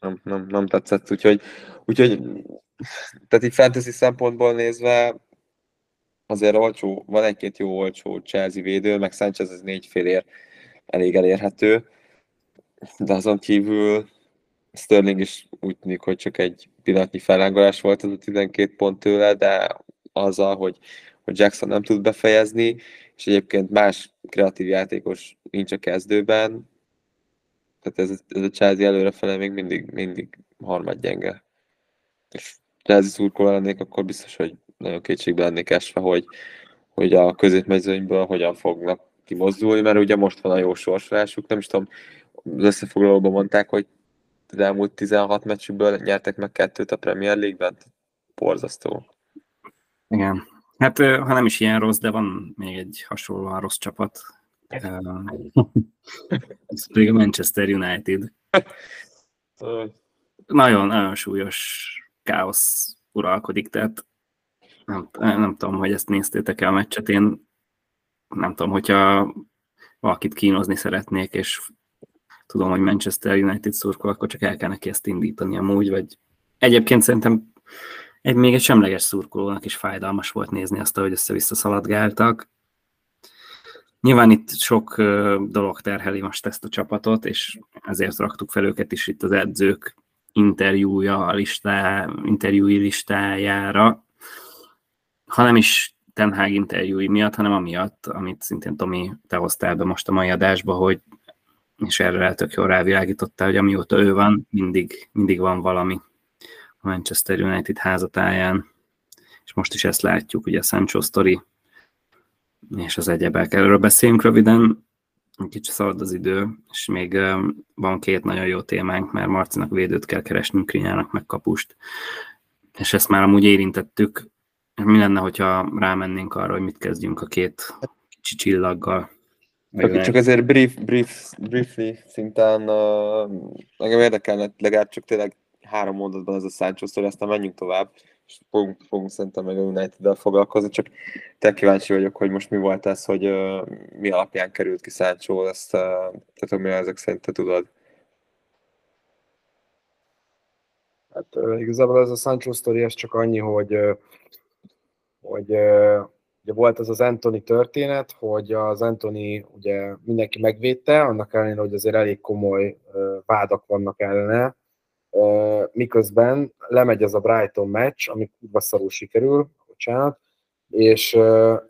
Nem, nem, nem tetszett, úgyhogy, úgyhogy tehát így fantasy szempontból nézve azért olcsó, van egy-két jó olcsó Chelsea védő, meg Sanchez ez négy félér elég elérhető, de azon kívül Sterling is úgy tűnik, hogy csak egy pillanatnyi fellángolás volt az a 12 pont tőle, de azzal, hogy, hogy Jackson nem tud befejezni, és egyébként más kreatív játékos nincs a kezdőben, tehát ez, ez a Chelsea előrefele még mindig, mindig harmad gyenge. És Chelsea szurkoló lennék, akkor biztos, hogy nagyon kétségbe lennék esve, hogy, hogy a középmezőnyből hogyan fognak kimozdulni, mert ugye most van a jó sorsolásuk, nem is tudom, az összefoglalóban mondták, hogy az elmúlt 16 meccsükből nyertek meg kettőt a Premier League-ben. Borzasztó. Igen. Hát ha nem is ilyen rossz, de van még egy hasonlóan rossz csapat. Ez pedig a Manchester United. Nagyon, nagyon súlyos káosz uralkodik, tehát nem, nem tudom, hogy ezt néztétek el a meccset, én nem tudom, hogyha valakit kínozni szeretnék, és tudom, hogy Manchester United szurkol, akkor csak el kell neki ezt indítani amúgy, vagy egyébként szerintem egy még egy semleges szurkolónak is fájdalmas volt nézni azt, hogy össze-vissza szaladgáltak. Nyilván itt sok dolog terheli most ezt a csapatot, és ezért raktuk fel őket is itt az edzők interjúja, a listá, interjúi listájára, ha nem is Ten Hag interjúi miatt, hanem amiatt, amit szintén Tomi, te hoztál be most a mai adásba, hogy és erre tök jól rávilágítottál, hogy amióta ő van, mindig, mindig van valami a Manchester United házatáján, és most is ezt látjuk, ugye a Sancho sztori, és az egyebek. Erről beszéljünk röviden, kicsit szalad az idő, és még van két nagyon jó témánk, mert Marcinak védőt kell keresnünk, Krinyának meg kapust, és ezt már amúgy érintettük. Mi lenne, hogyha rámennénk arra, hogy mit kezdjünk a két kicsi csillaggal? Csak, csak ezért brief, brief, briefly szinten uh, engem érdekelne legalább csak tényleg három mondatban ez a Sancho sztori, aztán menjünk tovább, és fogunk, fogunk szerintem meg a United-del foglalkozni, csak te kíváncsi vagyok, hogy most mi volt ez, hogy uh, mi alapján került ki Sancho, ezt uh, tehát mi ezek szerint te tudod. Hát uh, igazából ez a Sancho sztori, ez csak annyi, hogy uh, hogy ugye volt ez az Anthony történet, hogy az Anthony ugye mindenki megvédte, annak ellenére, hogy azért elég komoly vádak vannak ellene, miközben lemegy ez a Brighton meccs, ami kurva szarul sikerül, bocsánat, és,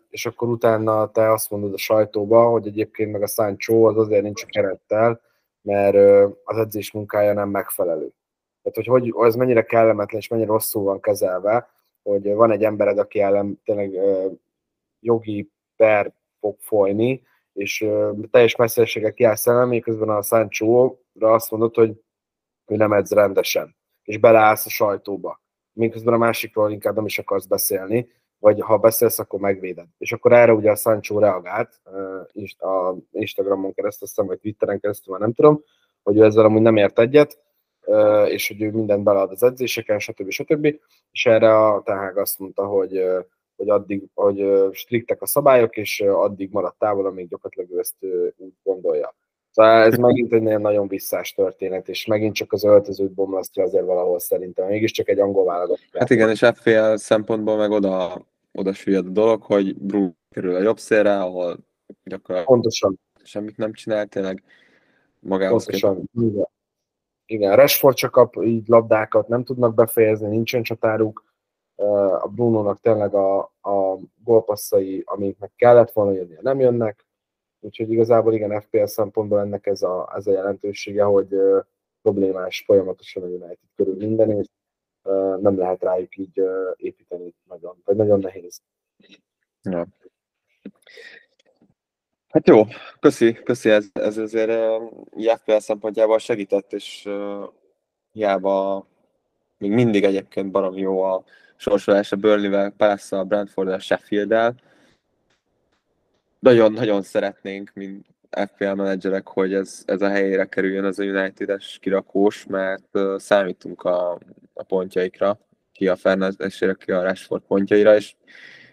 és akkor utána te azt mondod a sajtóba, hogy egyébként meg a Sancho az azért nincs kerettel, mert az edzés munkája nem megfelelő. Tehát, hogy, hogy az mennyire kellemetlen és mennyire rosszul van kezelve, hogy van egy embered, aki ellen tényleg jogi per fog folyni, és teljes messzességgel kiállsz ellen, miközben a Sancho-ra azt mondod, hogy ő nem edz rendesen, és beleállsz a sajtóba. Miközben a másikról inkább nem is akarsz beszélni, vagy ha beszélsz, akkor megvéded. És akkor erre ugye a Sancho reagált a Instagramon keresztül, aztán vagy Twitteren keresztül, már nem tudom, hogy ő ezzel amúgy nem ért egyet, és hogy ő mindent belead az edzéseken, stb. stb. És erre a Táhág azt mondta, hogy, hogy addig, hogy striktek a szabályok, és addig maradt távol, amíg gyakorlatilag ő ezt úgy gondolja. Szóval ez megint egy nagyon visszás történet, és megint csak az öltözőt bomlasztja azért valahol szerintem. Mégiscsak egy angol válogatott. Hát igen, és FPL szempontból meg oda, oda süllyed a dolog, hogy Bru kerül a jobb szélre, ahol gyakorlatilag Pontosan. semmit nem csinál, tényleg magához Pontosan. Igen. Igen, Rashford csak kap így labdákat, nem tudnak befejezni, nincsen csatáruk. A Bruno-nak tényleg a, a gólpasszai, amiknek kellett volna jönni, nem jönnek Úgyhogy igazából igen, FPL szempontból ennek ez a, ez a jelentősége, hogy problémás folyamatosan a United körül minden, és nem lehet rájuk így építeni nagyon, vagy nagyon nehéz. Ja. Hát jó, köszi, köszi, ez, ez azért uh, FPL szempontjából segített, és uh, hiába még mindig egyébként barom jó a sorsolás a Burnley-vel, Palace-a, Brentford-a, Sheffield-el, nagyon-nagyon szeretnénk, mint FPL menedzserek, hogy ez, ez a helyére kerüljön ez a United-es kirakós, mert uh, számítunk a, a pontjaikra, ki a Fernandesére, ki a Rashford pontjaira, és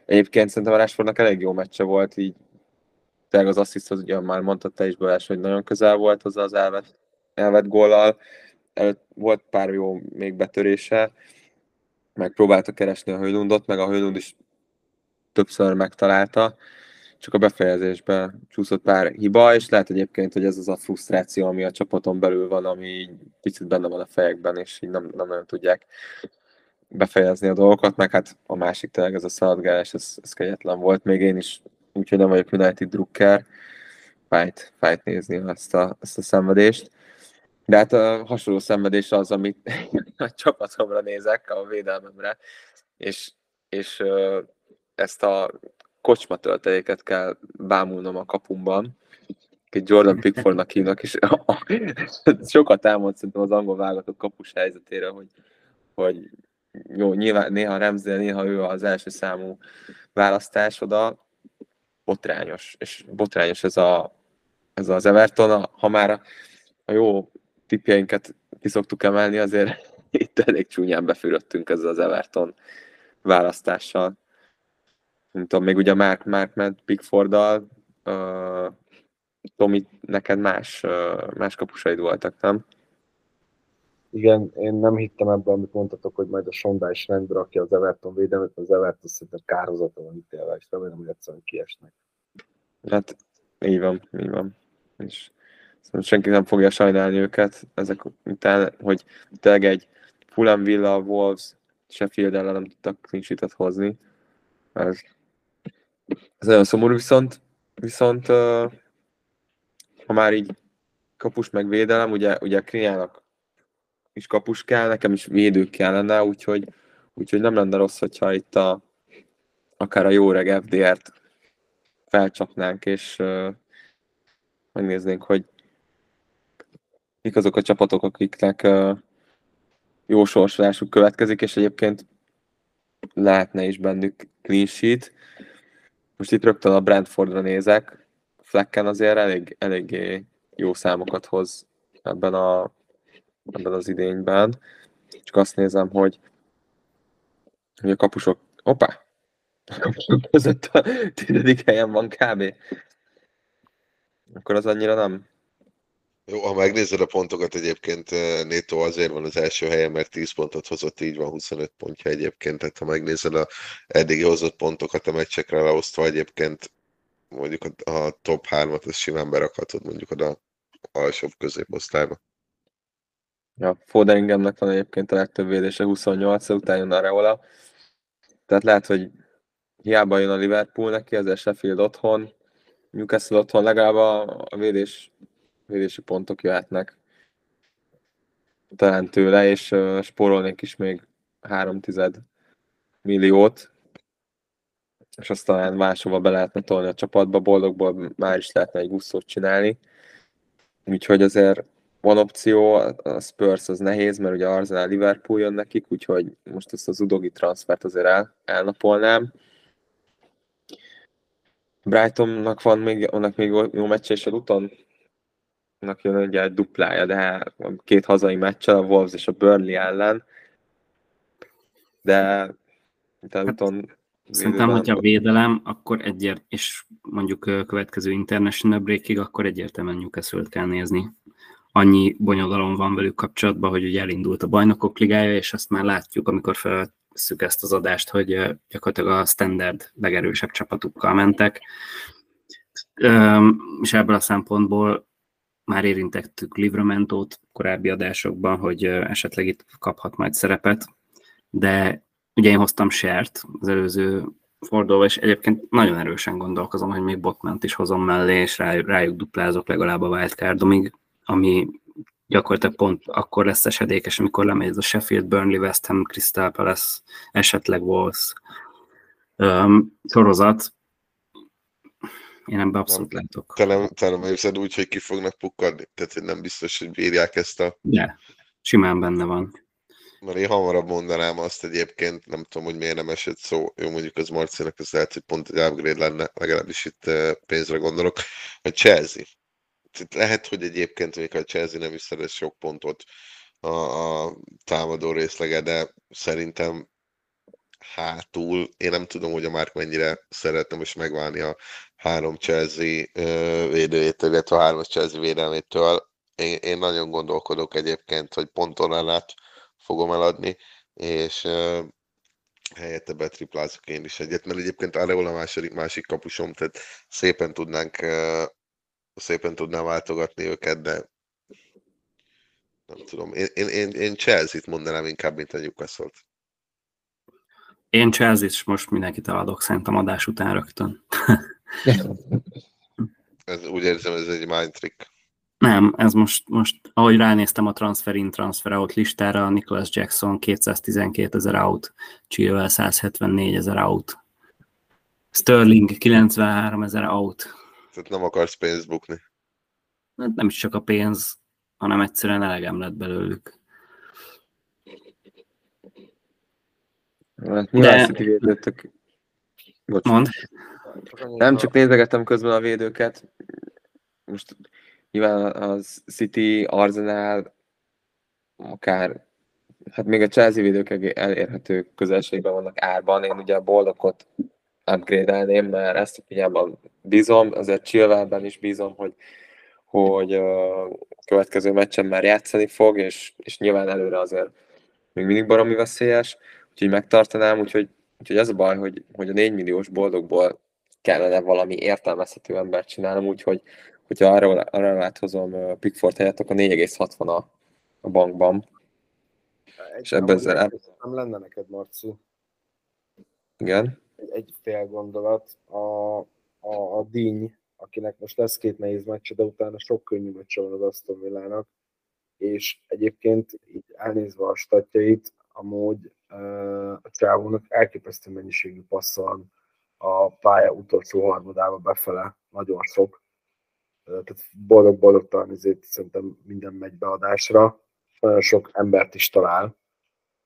egyébként szerintem a Rashfordnak elég jó meccse volt, így tényleg az assziszthoz, ugye már mondtad te is Balázs, hogy nagyon közel volt hozzá az elvet, elvet góllal, volt pár jó még betörése, meg próbálta keresni a Hőlundot, meg a Hőlund is többször megtalálta, csak a befejezésben csúszott pár hiba, és lehet egyébként, hogy ez az a frusztráció, ami a csapaton belül van, ami picit benne van a fejekben, és így nem, nem nagyon tudják befejezni a dolgokat, meg hát a másik tényleg ez a szaladgálás, ez, ez kegyetlen volt, még én is, úgyhogy nem vagyok United drukker, fájt, fájt nézni ezt a, ezt a szenvedést. De hát a hasonló szenvedés az, amit [laughs] a csapatomra nézek, a védelmemre, és, és ezt a kocsma tölteléket kell bámulnom a kapumban, egy Jordan Pickfordnak hívnak, és sokat elmond szerintem az angol válogatott kapus helyzetére, hogy, hogy jó, nyilván néha Remzél, néha ő az első számú választás oda, botrányos, és botrányos ez, a, ez az Everton, ha már a, a jó tipjeinket ki szoktuk emelni, azért [laughs] itt elég csúnyán befürödtünk ezzel az Everton választással. Nem tudom, még ugye Mark, Mark ment Pickforddal, uh, Tomi, neked más, uh, más kapusaid voltak, nem? Igen, én nem hittem ebben, amit mondtatok, hogy majd a Sonda is rendbe rakja az Everton védelmet, az Everton szerintem kározata van ítélve, és remélem, hogy egyszerűen kiesnek. Hát így van, így van. És senki nem fogja sajnálni őket ezek után, hogy tényleg egy Fulham Villa, Wolves, Sheffield ellen nem tudtak clean hozni. Ez, ez nagyon szomorú, viszont, viszont ha már így kapus meg védelem, ugye, ugye Krinyának is kapus kell, nekem is védő kellene, úgyhogy, úgyhogy nem lenne rossz, hogyha itt a, akár a jó reg FDR-t felcsapnánk, és uh, megnéznénk, hogy mik azok a csapatok, akiknek uh, jó sorsolásuk következik, és egyébként lehetne is bennük clean sheet. Most itt rögtön a Brentfordra nézek, Flecken azért elég, eléggé jó számokat hoz ebben, a, ebben az idényben. Csak azt nézem, hogy, hogy a kapusok, opá, a kapusok között a tizedik helyen van kb. Akkor az annyira nem, jó, ha megnézed a pontokat egyébként, eh, Néto azért van az első helyen, mert 10 pontot hozott, így van 25 pontja egyébként, tehát ha megnézed a eddigi hozott pontokat a meccsekre leosztva egyébként, mondjuk a, top 3-at, azt simán berakhatod mondjuk oda alsóbb középosztályba. Ja, Foderinghamnek van egyébként a legtöbb védése 28 utána jön a Reola. Tehát lehet, hogy hiába jön a Liverpool neki, az Sheffield otthon, Newcastle otthon, legalább a, védés védési pontok jöhetnek talán tőle, és uh, spórolnék is még 3 tized milliót, és azt talán máshova be lehetne tolni a csapatba, boldogból már is lehetne egy gusszót csinálni. Úgyhogy azért van opció, a Spurs az nehéz, mert ugye Arsenal Liverpool jön nekik, úgyhogy most ezt az udogi transfert azért el, elnapolnám. Brightonnak van még, annak még jó meccse, és a Luton nak jön ugye egy duplája, de két hazai meccsel, a Wolves és a Burnley ellen, de utána hát, Szerintem, hogyha védelem, akkor egyért, és mondjuk következő International breakig, akkor egyértelműen newcastle kell nézni. Annyi bonyodalom van velük kapcsolatban, hogy ugye elindult a bajnokok ligája, és azt már látjuk, amikor felvesszük ezt az adást, hogy gyakorlatilag a standard legerősebb csapatukkal mentek. És ebből a szempontból már érintettük Livramentót korábbi adásokban, hogy esetleg itt kaphat majd szerepet, de ugye én hoztam Sert az előző fordulóba, és egyébként nagyon erősen gondolkozom, hogy még Botment is hozom mellé, és rájuk duplázok legalább a wildcardomig, ami gyakorlatilag pont akkor lesz esedékes, amikor lemegy ez a Sheffield, Burnley, West Ham, Crystal Palace, esetleg Wolves um, sorozat, én ebben abszolút nem, látok. Te nem, te nem érzed úgy, hogy ki fognak pukkadni? Tehát hogy nem biztos, hogy bírják ezt a... De, simán benne van. Mert én hamarabb mondanám azt egyébként, nem tudom, hogy miért nem esett szó, jó mondjuk az Marcinak az lehet, hogy pont egy upgrade lenne, legalábbis itt eh, pénzre gondolok, hogy Chelsea. Lehet, hogy egyébként még a Chelsea nem is szerez sok pontot a, a támadó részlege, de szerintem hátul, én nem tudom, hogy a Márk mennyire szeretne most megválni a három Chelsea védőjétől, illetve a hármas Chelsea védelmétől. Én, én nagyon gondolkodok egyébként, hogy ponton át fogom eladni, és uh, helyette betriplázok én is egyet, mert egyébként Areola második, másik kapusom, tehát szépen tudnánk szépen tudnám váltogatni őket, de nem tudom. Én, én, én, én Chelsea-t mondanám inkább, mint a Newcastle-t. Én Chelsea-t most mindenkit eladok szerintem adás után rögtön. [laughs] ez, úgy érzem, ez egy mind trick. Nem, ez most, most ahogy ránéztem a transfer in, transfer out listára, Nicholas Jackson 212 ezer out, Chilwell 174 ezer out, Sterling 93 ezer out. Tehát nem akarsz pénzt bukni. hát nem is csak a pénz, hanem egyszerűen elegem lett belőlük. Hát nyilván De... City védőtök. Mond. Nem csak nézegetem közben a védőket. Most nyilván az City, Arsenal, akár hát még a Chelsea védők elérhető közelségben vannak árban. Én ugye a boldokot upgrade-elném, mert ezt a figyelmben bízom, azért Chilwellben is bízom, hogy, hogy a következő meccsen már játszani fog, és, és nyilván előre azért még mindig baromi veszélyes, úgyhogy megtartanám, úgyhogy, úgyhogy ez a baj, hogy, hogy a 4 milliós boldogból kellene valami értelmezhető embert csinálnom, úgyhogy hogyha arra, arra áthozom Pickford helyett, akkor 4,60 a, a bankban. Egy és ebben ezzel... Nem lenne neked, Marci? Igen? Egy, fél gondolat. A, a, a Díny, akinek most lesz két nehéz meccs, de utána sok könnyű meccs van az Aston Villának, és egyébként így elnézve a statjait, amúgy uh, a csávónak elképesztő mennyiségű passzal a pálya utolsó harmadába befele, nagyon sok. Uh, tehát boldog-boldogtalan ezért szerintem minden megy beadásra. Nagyon sok embert is talál.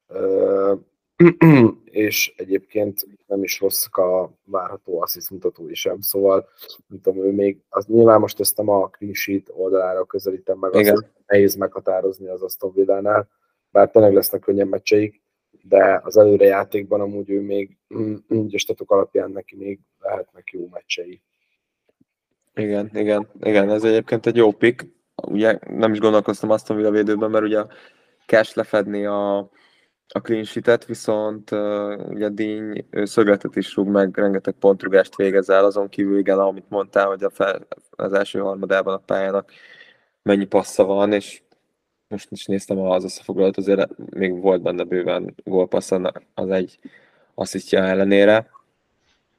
Uh, [clears throat] és egyébként nem is rosszak a várható assziszt mutatói sem, szóval nem tudom, ő még, az nyilván most ezt nem a clean sheet oldalára közelítem meg, Igen. azt nehéz meghatározni az Aston Villánál, bár tényleg lesznek könnyen meccseik, de az előrejátékban amúgy ő még, [clears throat] a statok alapján neki még lehetnek jó meccsei. Igen, igen, igen, ez egyébként egy jó pick. Ugye nem is gondolkoztam Aston Villa védőben, mert ugye cash lefedni a a clean sheet viszont uh, ugye Díny ő szögletet is rúg meg, rengeteg pontrugást végez el, azon kívül igen, amit mondtál, hogy a fel, az első harmadában a pályának mennyi passza van, és most is néztem az összefoglalót, azért még volt benne bőven gólpassz az egy asszisztja ellenére,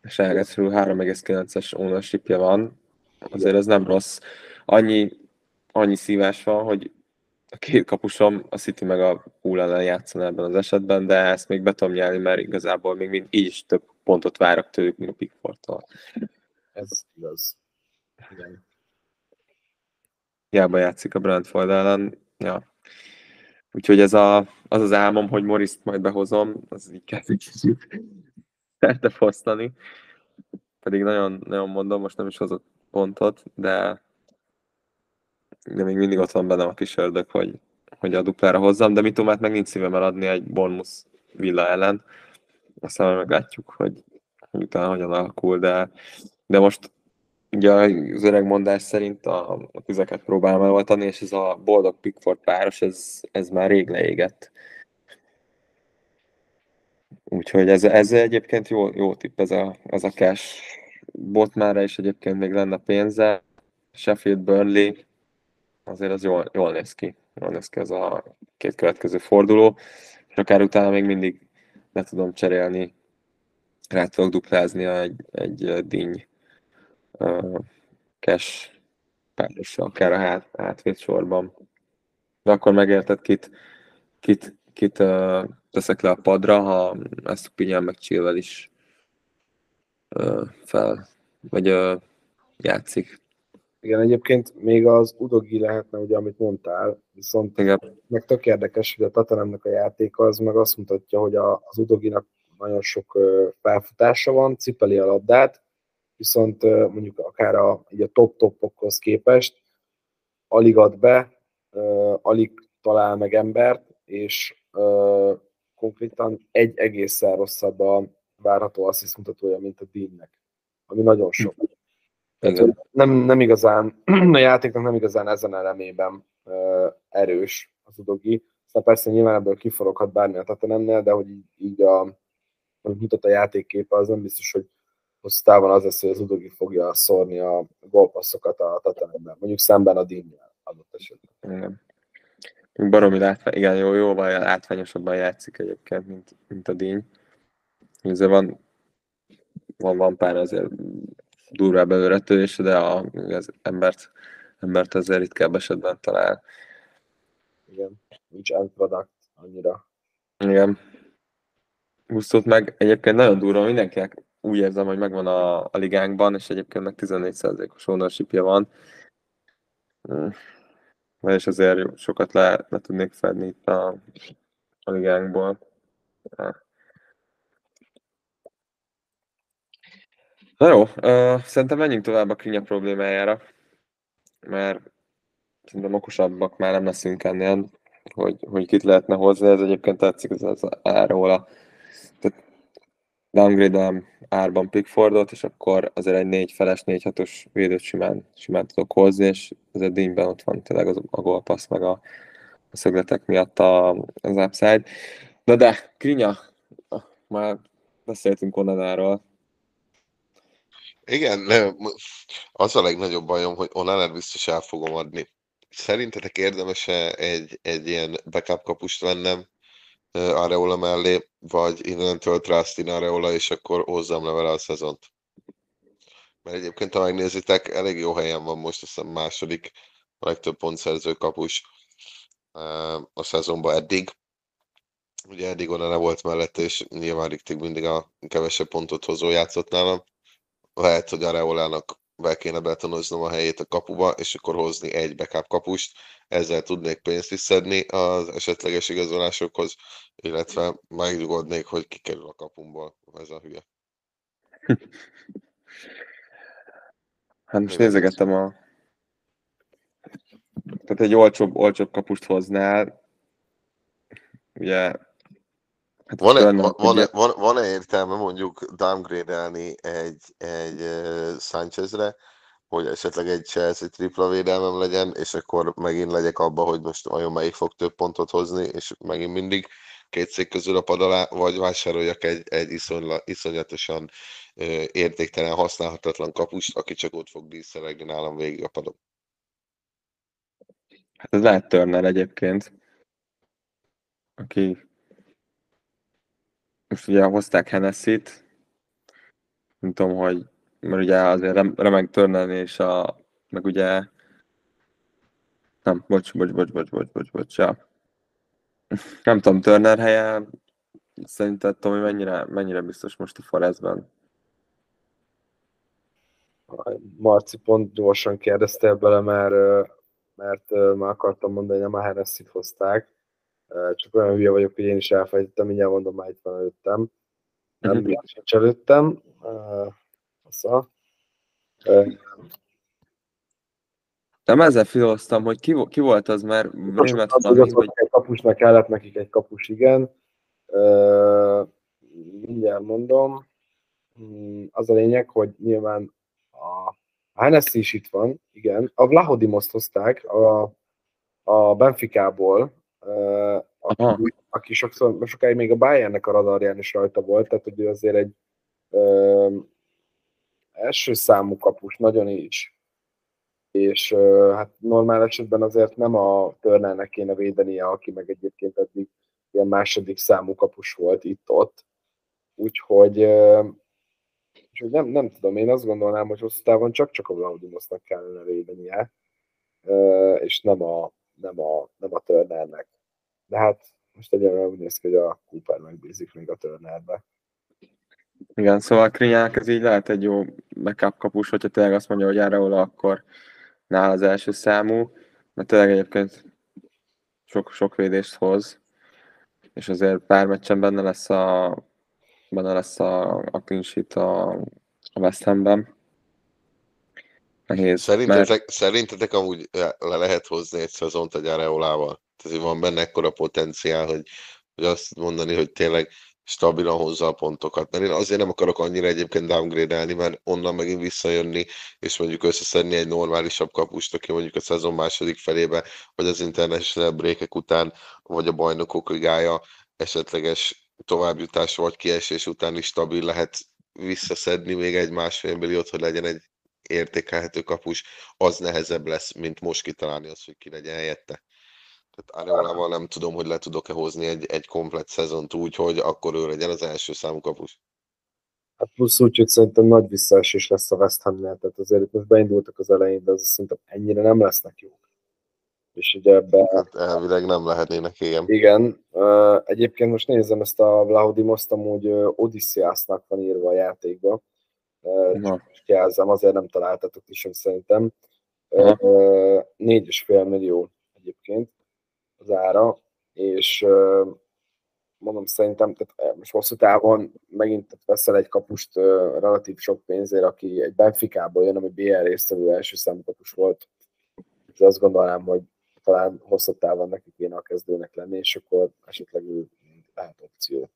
és elkezdő 3,9-es ownership van, azért ez nem rossz. Annyi, annyi szívás van, hogy a két kapusom, a City meg a Hull ellen játszana ebben az esetben, de ezt még be tudom nyelni, mert igazából még mind így is több pontot várok tőlük, mint a Pickfordtól. Ez igaz. Igen. Hiába játszik a Brentford ellen. Ja. Úgyhogy ez a, az az álmom, hogy morris majd behozom, az így kezd kicsit szerte fosztani. Pedig nagyon, nagyon mondom, most nem is hozott pontot, de de még mindig ott van bennem a kis ördög, hogy, hogy a duplára hozzam, de Mitomát meg nincs szívem eladni egy Bournemouth villa ellen. Aztán meglátjuk, hogy utána hogyan alakul, de, de most ugye az öreg mondás szerint a, a tüzeket próbálom eloltani, és ez a boldog Pickford páros, ez, ez már rég leégett. Úgyhogy ez, ez egyébként jó, jó tipp, ez a, ez a cash. Botmára is egyébként még lenne pénze. Sheffield Burnley, azért az jól, jól néz ki. Jól néz ki ez a két következő forduló, és akár utána még mindig le tudom cserélni, rá tudok duplázni egy, egy díny uh, cash párossal, akár a hát, átvét sorban. De akkor megérted, kit, kit, kit uh, teszek le a padra, ha ezt a pinyán meg is uh, fel, vagy uh, játszik. Igen, egyébként még az Udogi lehetne, ugye, amit mondtál, viszont Igen. meg tök érdekes, hogy a Tatanemnek a játéka az meg azt mutatja, hogy a, az Udoginak nagyon sok felfutása van, cipeli a labdát, viszont mondjuk akár a, így a top-topokhoz képest alig ad be, alig talál meg embert, és konkrétan egy egészen rosszabb a várható assziszt mutatója, mint a Deannek, ami nagyon sok. Tehát, nem, nem igazán, [clears throat] a játéknak nem igazán ezen elemében uh, erős az udogi. Aztán persze nyilván ebből kiforoghat bármi a Tatanemnél, de hogy így, így a, mutat a játékképe, az nem biztos, hogy hosszú távon az lesz, hogy az udogi fogja szórni a gólpasszokat a Tatanemben, mondjuk szemben a Dinnyel adott esetben. Igen. Baromi látvány, igen, jó, jóval látványosabban játszik egyébként, mint, mint a Díny. Ezzel van, van, van pár azért durvább előretörés, de a, az embert, embert azért ritkább esetben talál. Igen, nincs end product annyira. Igen. Gusztót meg egyébként nagyon durva, mindenkinek úgy érzem, hogy megvan a, a ligánkban, és egyébként meg 14%-os ownership van. Mert is azért sokat le, le tudnék fedni itt a, a ligánkból. Na jó, uh, szerintem menjünk tovább a Krinya problémájára, mert szerintem okosabbak már nem leszünk ennél, hogy, hogy kit lehetne hozni, ez egyébként tetszik, ez az áról tehát downgrade árban Pickfordot, és akkor azért egy négy feles, négy hatos védőt simán, simán tudok hozni, és ez a díjban ott van tényleg az, a gólpassz, meg a, a szögletek miatt a, az upside. Na de, Krinya, már beszéltünk Onanáról, igen, nem, az a legnagyobb bajom, hogy Onanát biztos el fogom adni. Szerintetek érdemes-e egy, egy ilyen backup kapust vennem Areola mellé, vagy innentől Trustin Areola, és akkor hozzam le vele a szezont? Mert egyébként, ha megnézitek, elég jó helyen van most, azt hiszem második, a legtöbb pontszerző kapus a szezonban eddig. Ugye eddig onnan volt mellette, és nyilván Riktig mindig a kevesebb pontot hozó játszott nálam lehet, hogy Areolának be kéne betonoznom a helyét a kapuba, és akkor hozni egy backup kapust, ezzel tudnék pénzt is szedni az esetleges igazolásokhoz, illetve megnyugodnék, hogy kikerül a kapumból ez a hülye. [laughs] Hát most nézegettem a... Tehát egy olcsóbb, olcsóbb kapust hoznál, ugye Hát van-e, van, van, van, van-e értelme mondjuk downgrade-elni egy, egy Sánchezre, hogy esetleg egy Chelsea tripla védelmem legyen, és akkor megint legyek abba, hogy most olyan melyik fog több pontot hozni, és megint mindig két szék közül a pad alá, vagy vásároljak egy, egy iszonyla, iszonyatosan uh, értéktelen, használhatatlan kapust, aki csak ott fog díszelegni nálam végig a padon. Hát ez lehet Turner egyébként, aki most ugye hozták Hennessy-t, nem tudom, hogy mert ugye azért remek törnelni, és a, meg ugye nem, bocs, bocs, bocs, bocs, bocs, bocs, bocs, ja. Nem tudom, Turner helye szerinted Tomi mennyire, mennyire biztos most a Forestben? Marci pont gyorsan kérdeztél bele, mert, mert már akartam mondani, hogy nem a Hennessy-t hozták, csak olyan hülye vagyok, hogy én is elfelejtettem, mindjárt mondom, már itt van előttem. Nem, sincs előttem. Nem ezzel filoztam, hogy ki, ki volt az, mert német az, hogy... hogy egy kapusnak kellett nekik egy kapus, igen. Uh, mindjárt mondom. Hmm, az a lényeg, hogy nyilván a Hennessy is itt van, igen. A Vlahodimoszt hozták a, a Benficából, aki, aki sokszor, sokáig még a Bayernnek a radarján is rajta volt, tehát hogy ő azért egy ö, első számú kapus, nagyon is. És ö, hát normál esetben azért nem a Turnernek kéne védenie, aki meg egyébként eddig ilyen második számú kapus volt itt-ott. Úgyhogy, ö, úgyhogy nem, nem tudom, én azt gondolnám, hogy hosszú távon csak-csak a Vlaudimosnak kellene védenie, ö, és nem a, nem a, nem a Turnernek. De hát most egyelőre úgy néz ki, hogy a Cooper megbízik még a Turnerbe. Igen, szóval Krinyák ez így lehet egy jó backup kapus, hogyha tényleg azt mondja, hogy Areola, akkor nál az első számú, mert tényleg egyébként sok, sok védést hoz, és azért pár meccsen benne lesz a, benne lesz a, a clean sheet a, a West Hamben. Nehéz. Szerintetek, mert... szerintetek amúgy le lehet hozni egy szezont egy Areolával? Tehát van benne ekkora potenciál, hogy, hogy azt mondani, hogy tényleg stabilan hozza a pontokat. Mert én azért nem akarok annyira egyébként downgrade mert onnan megint visszajönni, és mondjuk összeszedni egy normálisabb kapust, aki mondjuk a szezon második felébe, vagy az international breakek után, vagy a bajnokok ligája esetleges továbbjutás vagy kiesés után is stabil lehet visszaszedni még egy másfél milliót, hogy legyen egy értékelhető kapus, az nehezebb lesz, mint most kitalálni azt, hogy ki legyen helyette. Tehát Areolával nem tudom, hogy le tudok-e hozni egy, egy komplet szezont úgy, hogy akkor ő legyen az első számú kapus. Hát plusz úgy, hogy szerintem nagy visszaesés lesz a West Hamnél, tehát azért itt most beindultak az elején, de az szerintem ennyire nem lesznek jók. És ugye ebbe... Hát elvileg nem lehetnének, igen. Igen. Egyébként most nézem ezt a Vlahodimoszt, amúgy Odysseusnak van írva a játékba. Uh, jelzem, azért nem találtatok is, szerintem. Aha. Négy és fél millió egyébként az ára, és mondom szerintem, tehát most hosszú távon megint veszel egy kapust relatív sok pénzért, aki egy Benficából jön, ami BL résztvevő első számú kapus volt, és azt gondolnám, hogy talán hosszabb távon neki kéne a kezdőnek lenni, és akkor esetleg ő lehet opció.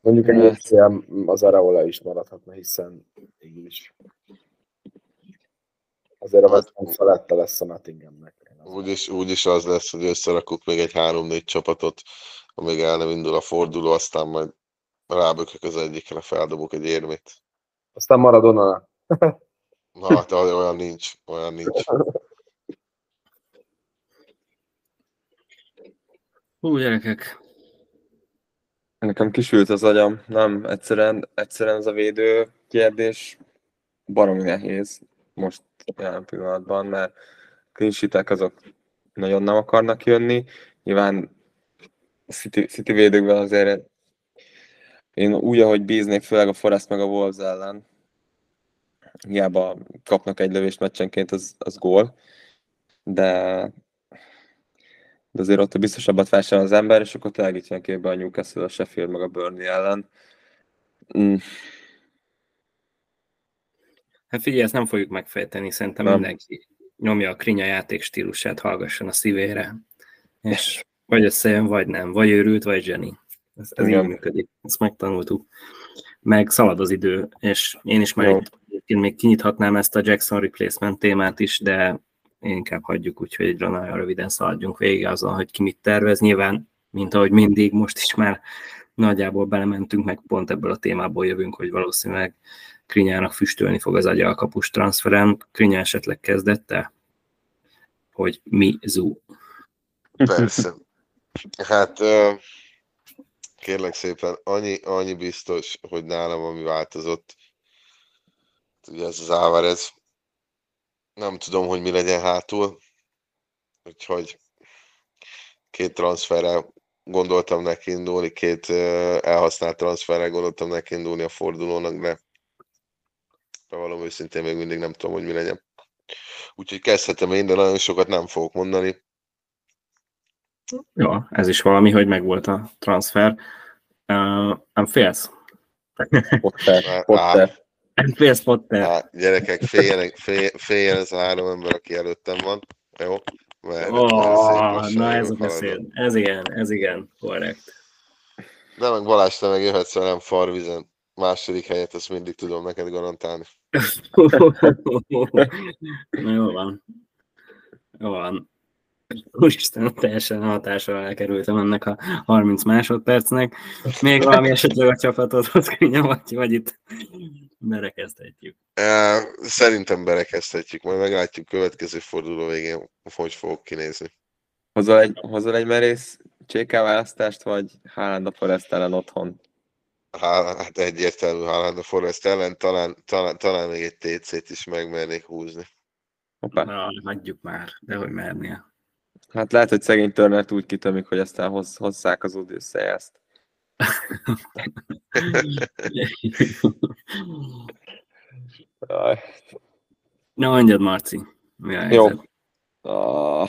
Mondjuk egy. FCM az Araola is maradhatna, hiszen végül is azért a Hát- West Ham felette lesz a Nottinghamnek. Úgyis, úgyis az lesz, hogy összerakunk még egy három-négy csapatot, amíg el nem indul a forduló, aztán majd rábökök az egyikre, feldobok egy érmét. Aztán Maradona. Na, hát olyan nincs, olyan nincs. Hú, gyerekek. Nekem kisült az agyam, nem, egyszerűen, egyszerűen ez a védő kérdés baromi nehéz most jelen pillanatban, mert clean azok nagyon nem akarnak jönni. Nyilván a City, City védőkben azért én úgy, ahogy bíznék, főleg a Forest meg a Wolves ellen, hiába kapnak egy lövést meccsenként, az, az gól, de de azért ott biztosabbat vásárol az ember, és akkor tényleg itt jön képbe a Newcastle, a Sheffield, meg a Burnley ellen. Mm, Hát figyelj, ezt nem fogjuk megfejteni, szerintem Nem. mindenki nyomja a krinya játék stílusát, hallgasson a szívére, és vagy összejön, vagy nem, vagy őrült, vagy Jenny. Ez, ez így működik, ezt megtanultuk. Meg szalad az idő, és én is már egyébként még kinyithatnám ezt a Jackson replacement témát is, de inkább hagyjuk úgy, hogy nagyon röviden szaladjunk végig azon, hogy ki mit tervez. Nyilván, mint ahogy mindig, most is már nagyjából belementünk, meg pont ebből a témából jövünk, hogy valószínűleg Krinyának füstölni fog az agya a kapus transferen. Krinyá esetleg kezdette, hogy mi zú. Persze. Hát kérlek szépen, annyi, annyi biztos, hogy nálam ami változott. Ugye ez az Álvarez. Nem tudom, hogy mi legyen hátul. Úgyhogy két transferrel gondoltam neki indulni, két elhasznált transferrel gondoltam neki indulni a fordulónak, de valami őszintén még mindig nem tudom, hogy mi legyen. Úgyhogy kezdhetem én, de nagyon sokat nem fogok mondani. Jó, ez is valami, hogy megvolt a transfer. Uh, nem félsz? Potter, Potter. Félsz, Potter? Hát, gyerekek, féljenek, fél, féljen ez a három ember, aki előttem van. Jó? Mert Oh, lassan na ez a beszéd. Ez igen, ez igen, korrekt. De meg Balázs, te meg jöhetsz velem farvizen. Második helyet, ezt mindig tudom neked garantálni. [laughs] Na jó van. Jó van. Úristen, teljesen hatással elkerültem ennek a 30 másodpercnek. Még valami esetleg a csapatot hoz [laughs] Krinya, vagy, vagy itt berekeztetjük. Á, Szerintem berekeztetjük, majd meglátjuk következő forduló végén, hogy fogok kinézni. Hozol egy, hozol egy merész CK választást, vagy Haaland a Forest ellen otthon? Há, hát egyértelmű Haaland a Forest ellen, talán, talán, talán még egy TC-t is megmernék húzni. Hoppá. Na, hagyjuk már, de hogy mernél. Hát lehet, hogy szegény Turnert úgy kitömik, hogy aztán hoz, hozzák az. Jaj. Na, mondjad, Marci. Mi a Jó. Ah,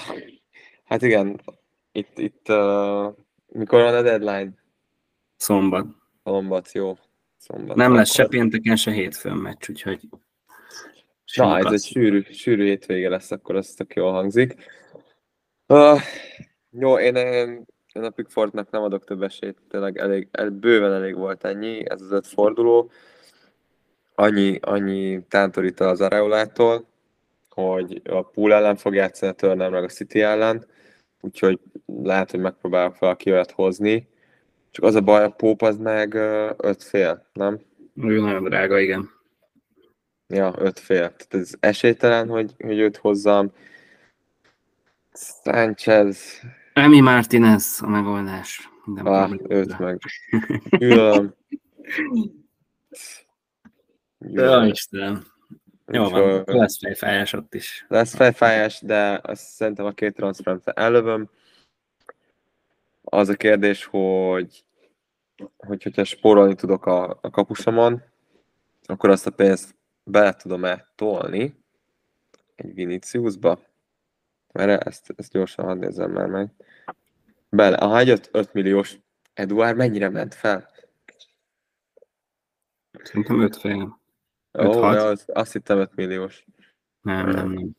hát igen, itt, itt uh, mikor van a deadline? Szombat. Szombat, jó. Szombat. Nem lesz se pénteken, se hétfőn meccs, úgyhogy... Na, ez egy sűrű, sűrű hétvége lesz, akkor ez tök jól hangzik. Uh, jó, én, én, én a Pickfordnak nem adok több esélyt, tényleg elég, el, bőven elég volt ennyi, ez az öt forduló. Annyi, annyi tántorít az Areolától, hogy a Pool ellen fog játszani a Turner meg a City ellen, úgyhogy lehet, hogy megpróbálok valaki olyat hozni. Csak az a baj, a Pope az meg öt fél, nem? Ő nagyon drága, igen. Ja, öt fél. Tehát ez esélytelen, hogy, hogy őt hozzam. Sanchez, Emi Martinez a megoldás. Minden ah, problémára. őt meg. Ja, [laughs] Gyűlölöm. Istenem. Jó van, lesz fejfájás ott is. Lesz fejfájás, de azt szerintem a két transferent ellövöm. Az a kérdés, hogy, hogy hogyha spórolni tudok a, a kapusomon, akkor azt a pénzt bele tudom-e tolni egy Viniciusba, mert ezt, ezt gyorsan hadd nézzem már meg. Bele, aha, egy 5, 5 milliós Eduard mennyire ment fel? Szerintem öt fél. Ó, ja, azt, hittem 5 milliós. Nem, nem, nem.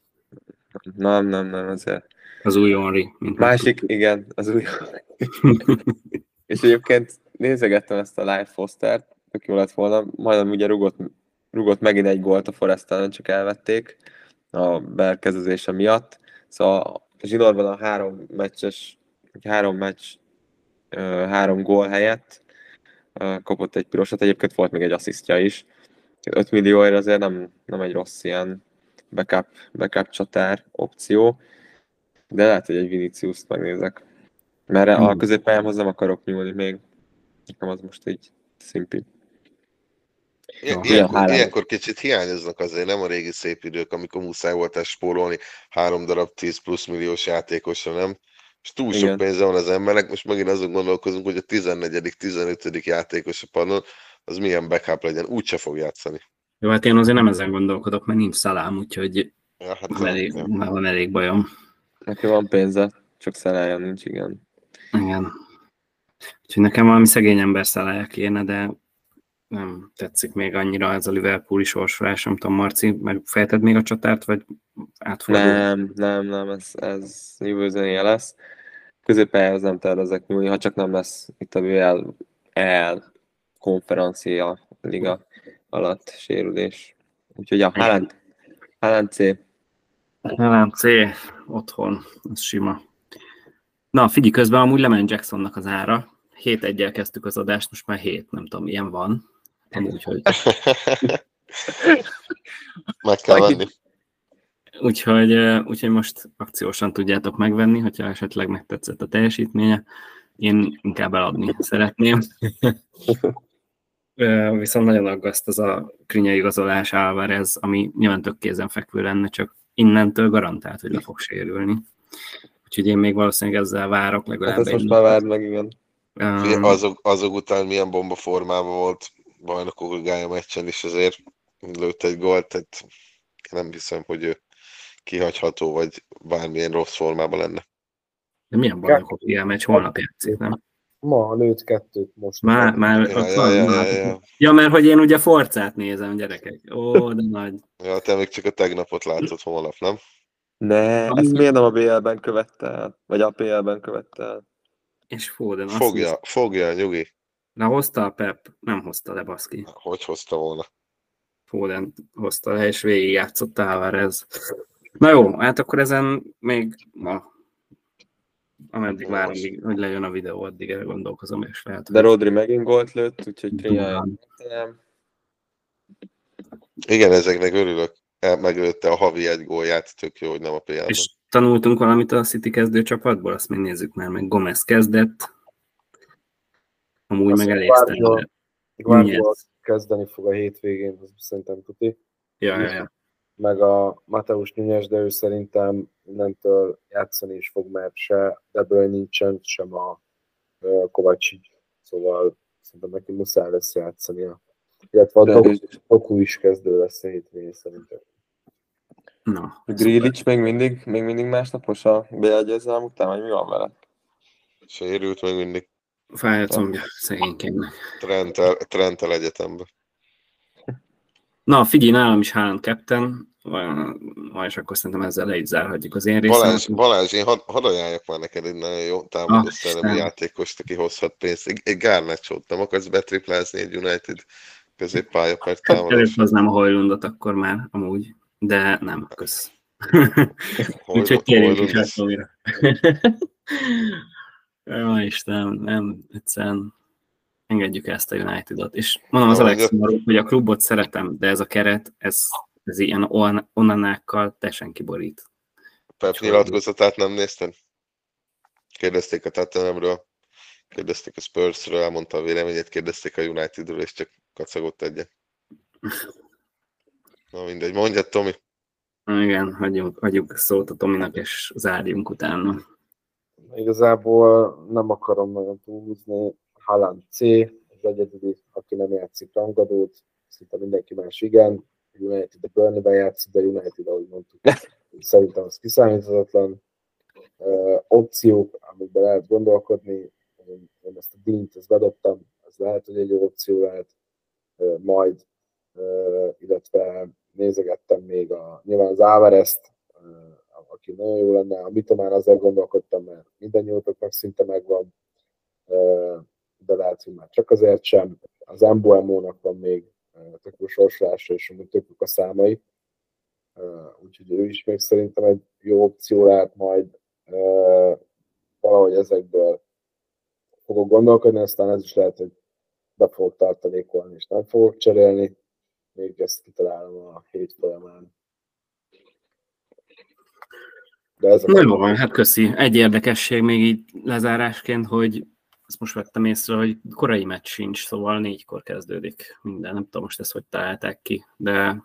Nem, nem, nem, azért. Az új Henry. Másik, igen, az új. [laughs] És egyébként nézegettem ezt a live postert, tök jó lett volna, majdnem ugye rugott, rugott megint egy gólt a Forest csak elvették a bekezdezése miatt. Szóval Zsinorban a három meccses, egy három meccs, három gól helyett kapott egy pirosat, egyébként volt még egy asszisztja is. 5 millióért azért nem, nem egy rossz ilyen backup, backup csatár opció, de lehet, hogy egy Vinicius-t megnézek. Mert a Hmm. középpályámhoz nem akarok nyúlni még. Nekem az most így szimpi. Ilyen- Ilyenkor, ilyenkor kicsit hiányoznak azért, nem a régi szép idők, amikor muszáj volt ezt spórolni három darab 10 plusz milliós játékosra, nem? És túl sok Igen. pénze van az embernek, most megint azon gondolkozunk, hogy a 14 15 játékos a padon, az milyen backup legyen, úgyse fog játszani. Jó, hát én azért nem ezen gondolkodok, mert nincs szalám, úgyhogy Ja, hát, van elég, már van elég bajom. Neki van pénze, csak szerelje nincs, igen. Igen. Úgyhogy nekem valami szegény ember szállája kéne, de nem tetszik még annyira ez a Liverpooli sorsolás, nem tudom, Marci, megfejted még a csatárt, vagy átfordul? Nem, nem, nem, ez, ez jövő zenéje lesz. Középpályához nem tervezek nyúlni, ha csak nem lesz itt a BL el konferencia liga alatt sérülés. Úgyhogy a Haaland, Haaland C. Nem, C, otthon, az sima. Na, figyelj, közben amúgy lement Jacksonnak az ára. 7 egyel kezdtük az adást, most már 7, nem tudom, milyen van. Amúgy, hogy... [laughs] Meg kell venni. Úgyhogy, úgyhogy most akciósan tudjátok megvenni, hogyha esetleg megtetszett a teljesítménye. Én inkább eladni szeretném. Viszont nagyon aggaszt az a Krinya igazolás Álvarez, ami nyilván tök kézenfekvő lenne, csak innentől garantált, hogy le fog sérülni. Úgyhogy én még valószínűleg ezzel várok Hát legalább ezt most egy már várd meg, igen. Öm, Azok, azok után milyen bomba formában volt bajnokok ligája meccsen is azért lőtt egy gólt, tehát nem hiszem, hogy ő kihagyható, vagy bármilyen rossz formában lenne. De milyen bajnokok ilyen meccs, holnap játszik, nem? Ma lőtt kettőt most. Már, már, Ja, ja, ja, ja, ja. ja, mert hogy én ugye forcát nézem, gyerekek. Ó, de nagy. ja, te még csak a tegnapot látod holnap, nem? Ne, Ami- ezt miért nem a BL-ben követte el? Vagy a PL-ben követte el? És Foden azt Fogja, nézte. fogja, nyugi. Na hozta a Pep, nem hozta le baszki. Hogy hozta volna? Foden hozta le, és végig játszott Álvarez. Na jó, hát akkor ezen még ma, ameddig várom, míg- hogy lejön a videó, addig elgondolkozom, és lehet, De Rodri megint gólt lőtt, úgyhogy nem. Igen, ezeknek örülök. Meglőtte a havi egy gólját, tök jó, hogy nem a PL-ben. És tanultunk valamit a City kezdő csapatból, azt még nézzük már meg. Gomez kezdett, amúgy meg elég Guardiola- kezdeni fog a hétvégén, az szerintem tuti. Ja, ja, ja. Meg a Mateus Nunes, de ő szerintem innentől játszani is fog, mert se Deből nincsen, sem a Kovácsics. Szóval szerintem neki muszáj lesz játszania. Illetve a Doku, Doku is kezdő lesz a hétvégén szerintem. Na, Grealish még mindig, még mindig másnapos a győzelem után, vagy mi van vele? Sérült még mindig fáj a combja, szegénykének. Trentel, Trentel egyetemben. Na, figyelj, nálam is Haaland captain, ma és akkor szerintem ezzel le is zárhatjuk az én Balázs, részem. Balázs én hadd had ajánljak már neked egy nagyon jó támadó Ah, játékost, aki hozhat pénzt. Egy, egy Garnacho-t, nem akarsz betriplázni egy United középpálya per Hát támadás? előhoznám a Hojlundot akkor már, amúgy, de nem, kösz. Úgyhogy térjünk is át. Jó, Isten, nem, egyszerűen engedjük ezt a United-ot. És mondom, az a legszomorúbb, hogy a klubot szeretem, de ez a keret, ez, ez ilyen on- onanákkal teljesen kiborít. Pep nyilatkozatát nem nézted? Kérdezték a Tottenhamről, kérdezték a Spursről, elmondta a véleményét, kérdezték a Unitedről, és csak kacagott egyet. Na mindegy, mondja Tomi. Igen, hagyjuk, hagyjuk szót a Tominak, és zárjunk utána. Igazából nem akarom nagyon túlhúzni. Haaland C, az egyedüli, aki nem játszik rangadót, szinte mindenki más igen. United a Burnley-ben játszik, de United, ahogy mondtuk, [laughs] szerintem az kiszámíthatatlan. Uh, opciók, amikben lehet gondolkodni, én, én ezt a dínt, ezt bedobtam, ez lehet, hogy egy jó opció lehet, uh, majd, uh, illetve nézegettem még a, nyilván az Áverezt, uh, aki nagyon jó lenne, a Mitomán azért gondolkodtam, mert minden nyújtóknak szinte megvan, de lehet, hogy már csak azért sem. Az Embuemónak van még tök jó sorsolása, és amúgy tök a számai. Úgyhogy ő is még szerintem egy jó opció lehet majd valahogy ezekből fogok gondolkodni, aztán ez is lehet, hogy be fogok tartalékolni, és nem fogok cserélni. Még ezt kitalálom a hét folyamán. De ez Na jó van, hát köszi. Egy érdekesség még így lezárásként, hogy azt most vettem észre, hogy korai meccs sincs, szóval négykor kezdődik minden. Nem tudom most ezt hogy találták ki, de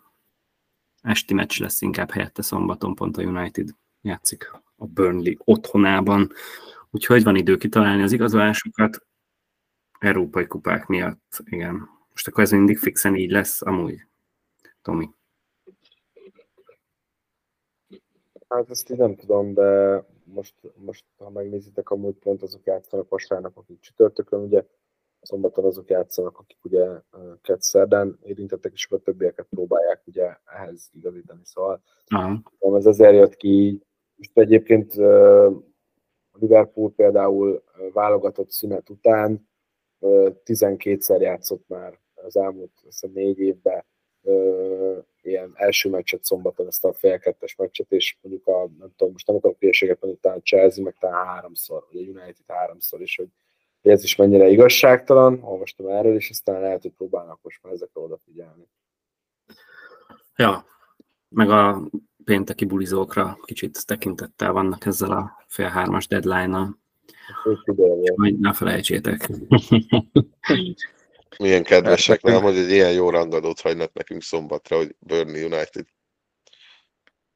esti meccs lesz inkább helyette szombaton, pont a United játszik a Burnley otthonában. Úgyhogy van idő kitalálni az igazolásokat. Európai kupák miatt, igen. Most akkor ez mindig fixen így lesz, amúgy, Tomi. Hát ezt így nem tudom, de most, most ha megnézitek, amúgy pont azok játszanak vasárnap, akik csütörtökön, ugye szombaton azok játszanak, akik ugye kett szerdán érintettek, és a többieket próbálják ugye ehhez igazítani, szóval uh-huh. ez ezért jött ki. Most egyébként a Liverpool például válogatott szünet után 12-szer játszott már az elmúlt hiszem, négy évben első meccset szombaton, ezt a fél kettes meccset, és mondjuk a, nem tudom, most nem akarok hülyeséget mondani, talán Chelsea, meg talán háromszor, vagy a United háromszor is, hogy ez is mennyire igazságtalan, olvastam erről, és aztán lehet, hogy próbálnak most már ezekre odafigyelni. Ja, meg a pénteki bulizókra kicsit tekintettel vannak ezzel a fél hármas deadline-nal. Majd ne felejtsétek. [laughs] Milyen kedvesek, nem, hogy egy ilyen jó rangadót hagynak nekünk szombatra, hogy Burnley United.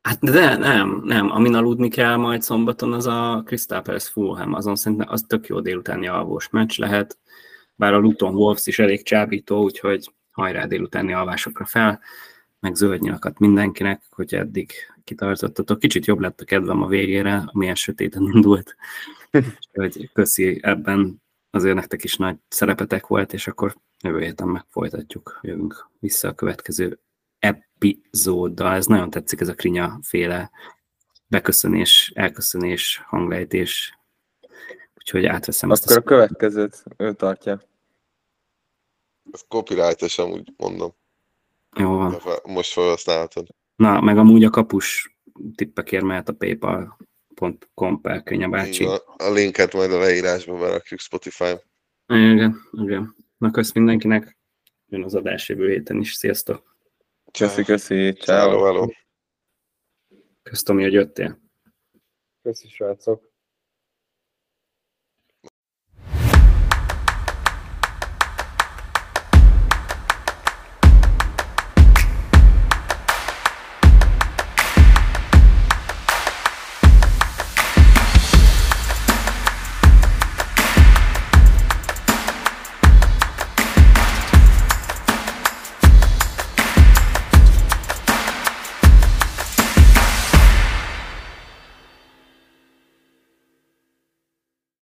Hát de nem, nem. Amin aludni kell majd szombaton, az a Crystal Palace Fulham. Azon szerintem az tök jó délutáni alvós meccs lehet. Bár a Luton Wolves is elég csábító, úgyhogy hajrá délutáni alvásokra fel, meg zöld nyilakat mindenkinek, hogy eddig kitartottatok. Kicsit jobb lett a kedvem a végére, amilyen sötéten indult. [laughs] Úgyhogy köszi ebben azért nektek is nagy szerepetek volt, és akkor jövő héten meg folytatjuk, jövünk vissza a következő epizóddal. Ez nagyon tetszik, ez a krinya féle beköszönés, elköszönés, hanglejtés. Úgyhogy átveszem Akkor ezt. Akkor a következőt ő tartja. Ez copyright amúgy mondom. Jó van. Most felhasználhatod. Na, meg amúgy a kapus tippekért mehet a paypal.com per Könya bácsi. A linket majd a leírásban berakjuk Spotify-n. Igen, igen. Na, kösz mindenkinek. Jön az adás jövő héten is. Sziasztok! Köszi, köszi. Ciao. Ciao, Köszönöm, hogy jöttél. Köszi, srácok.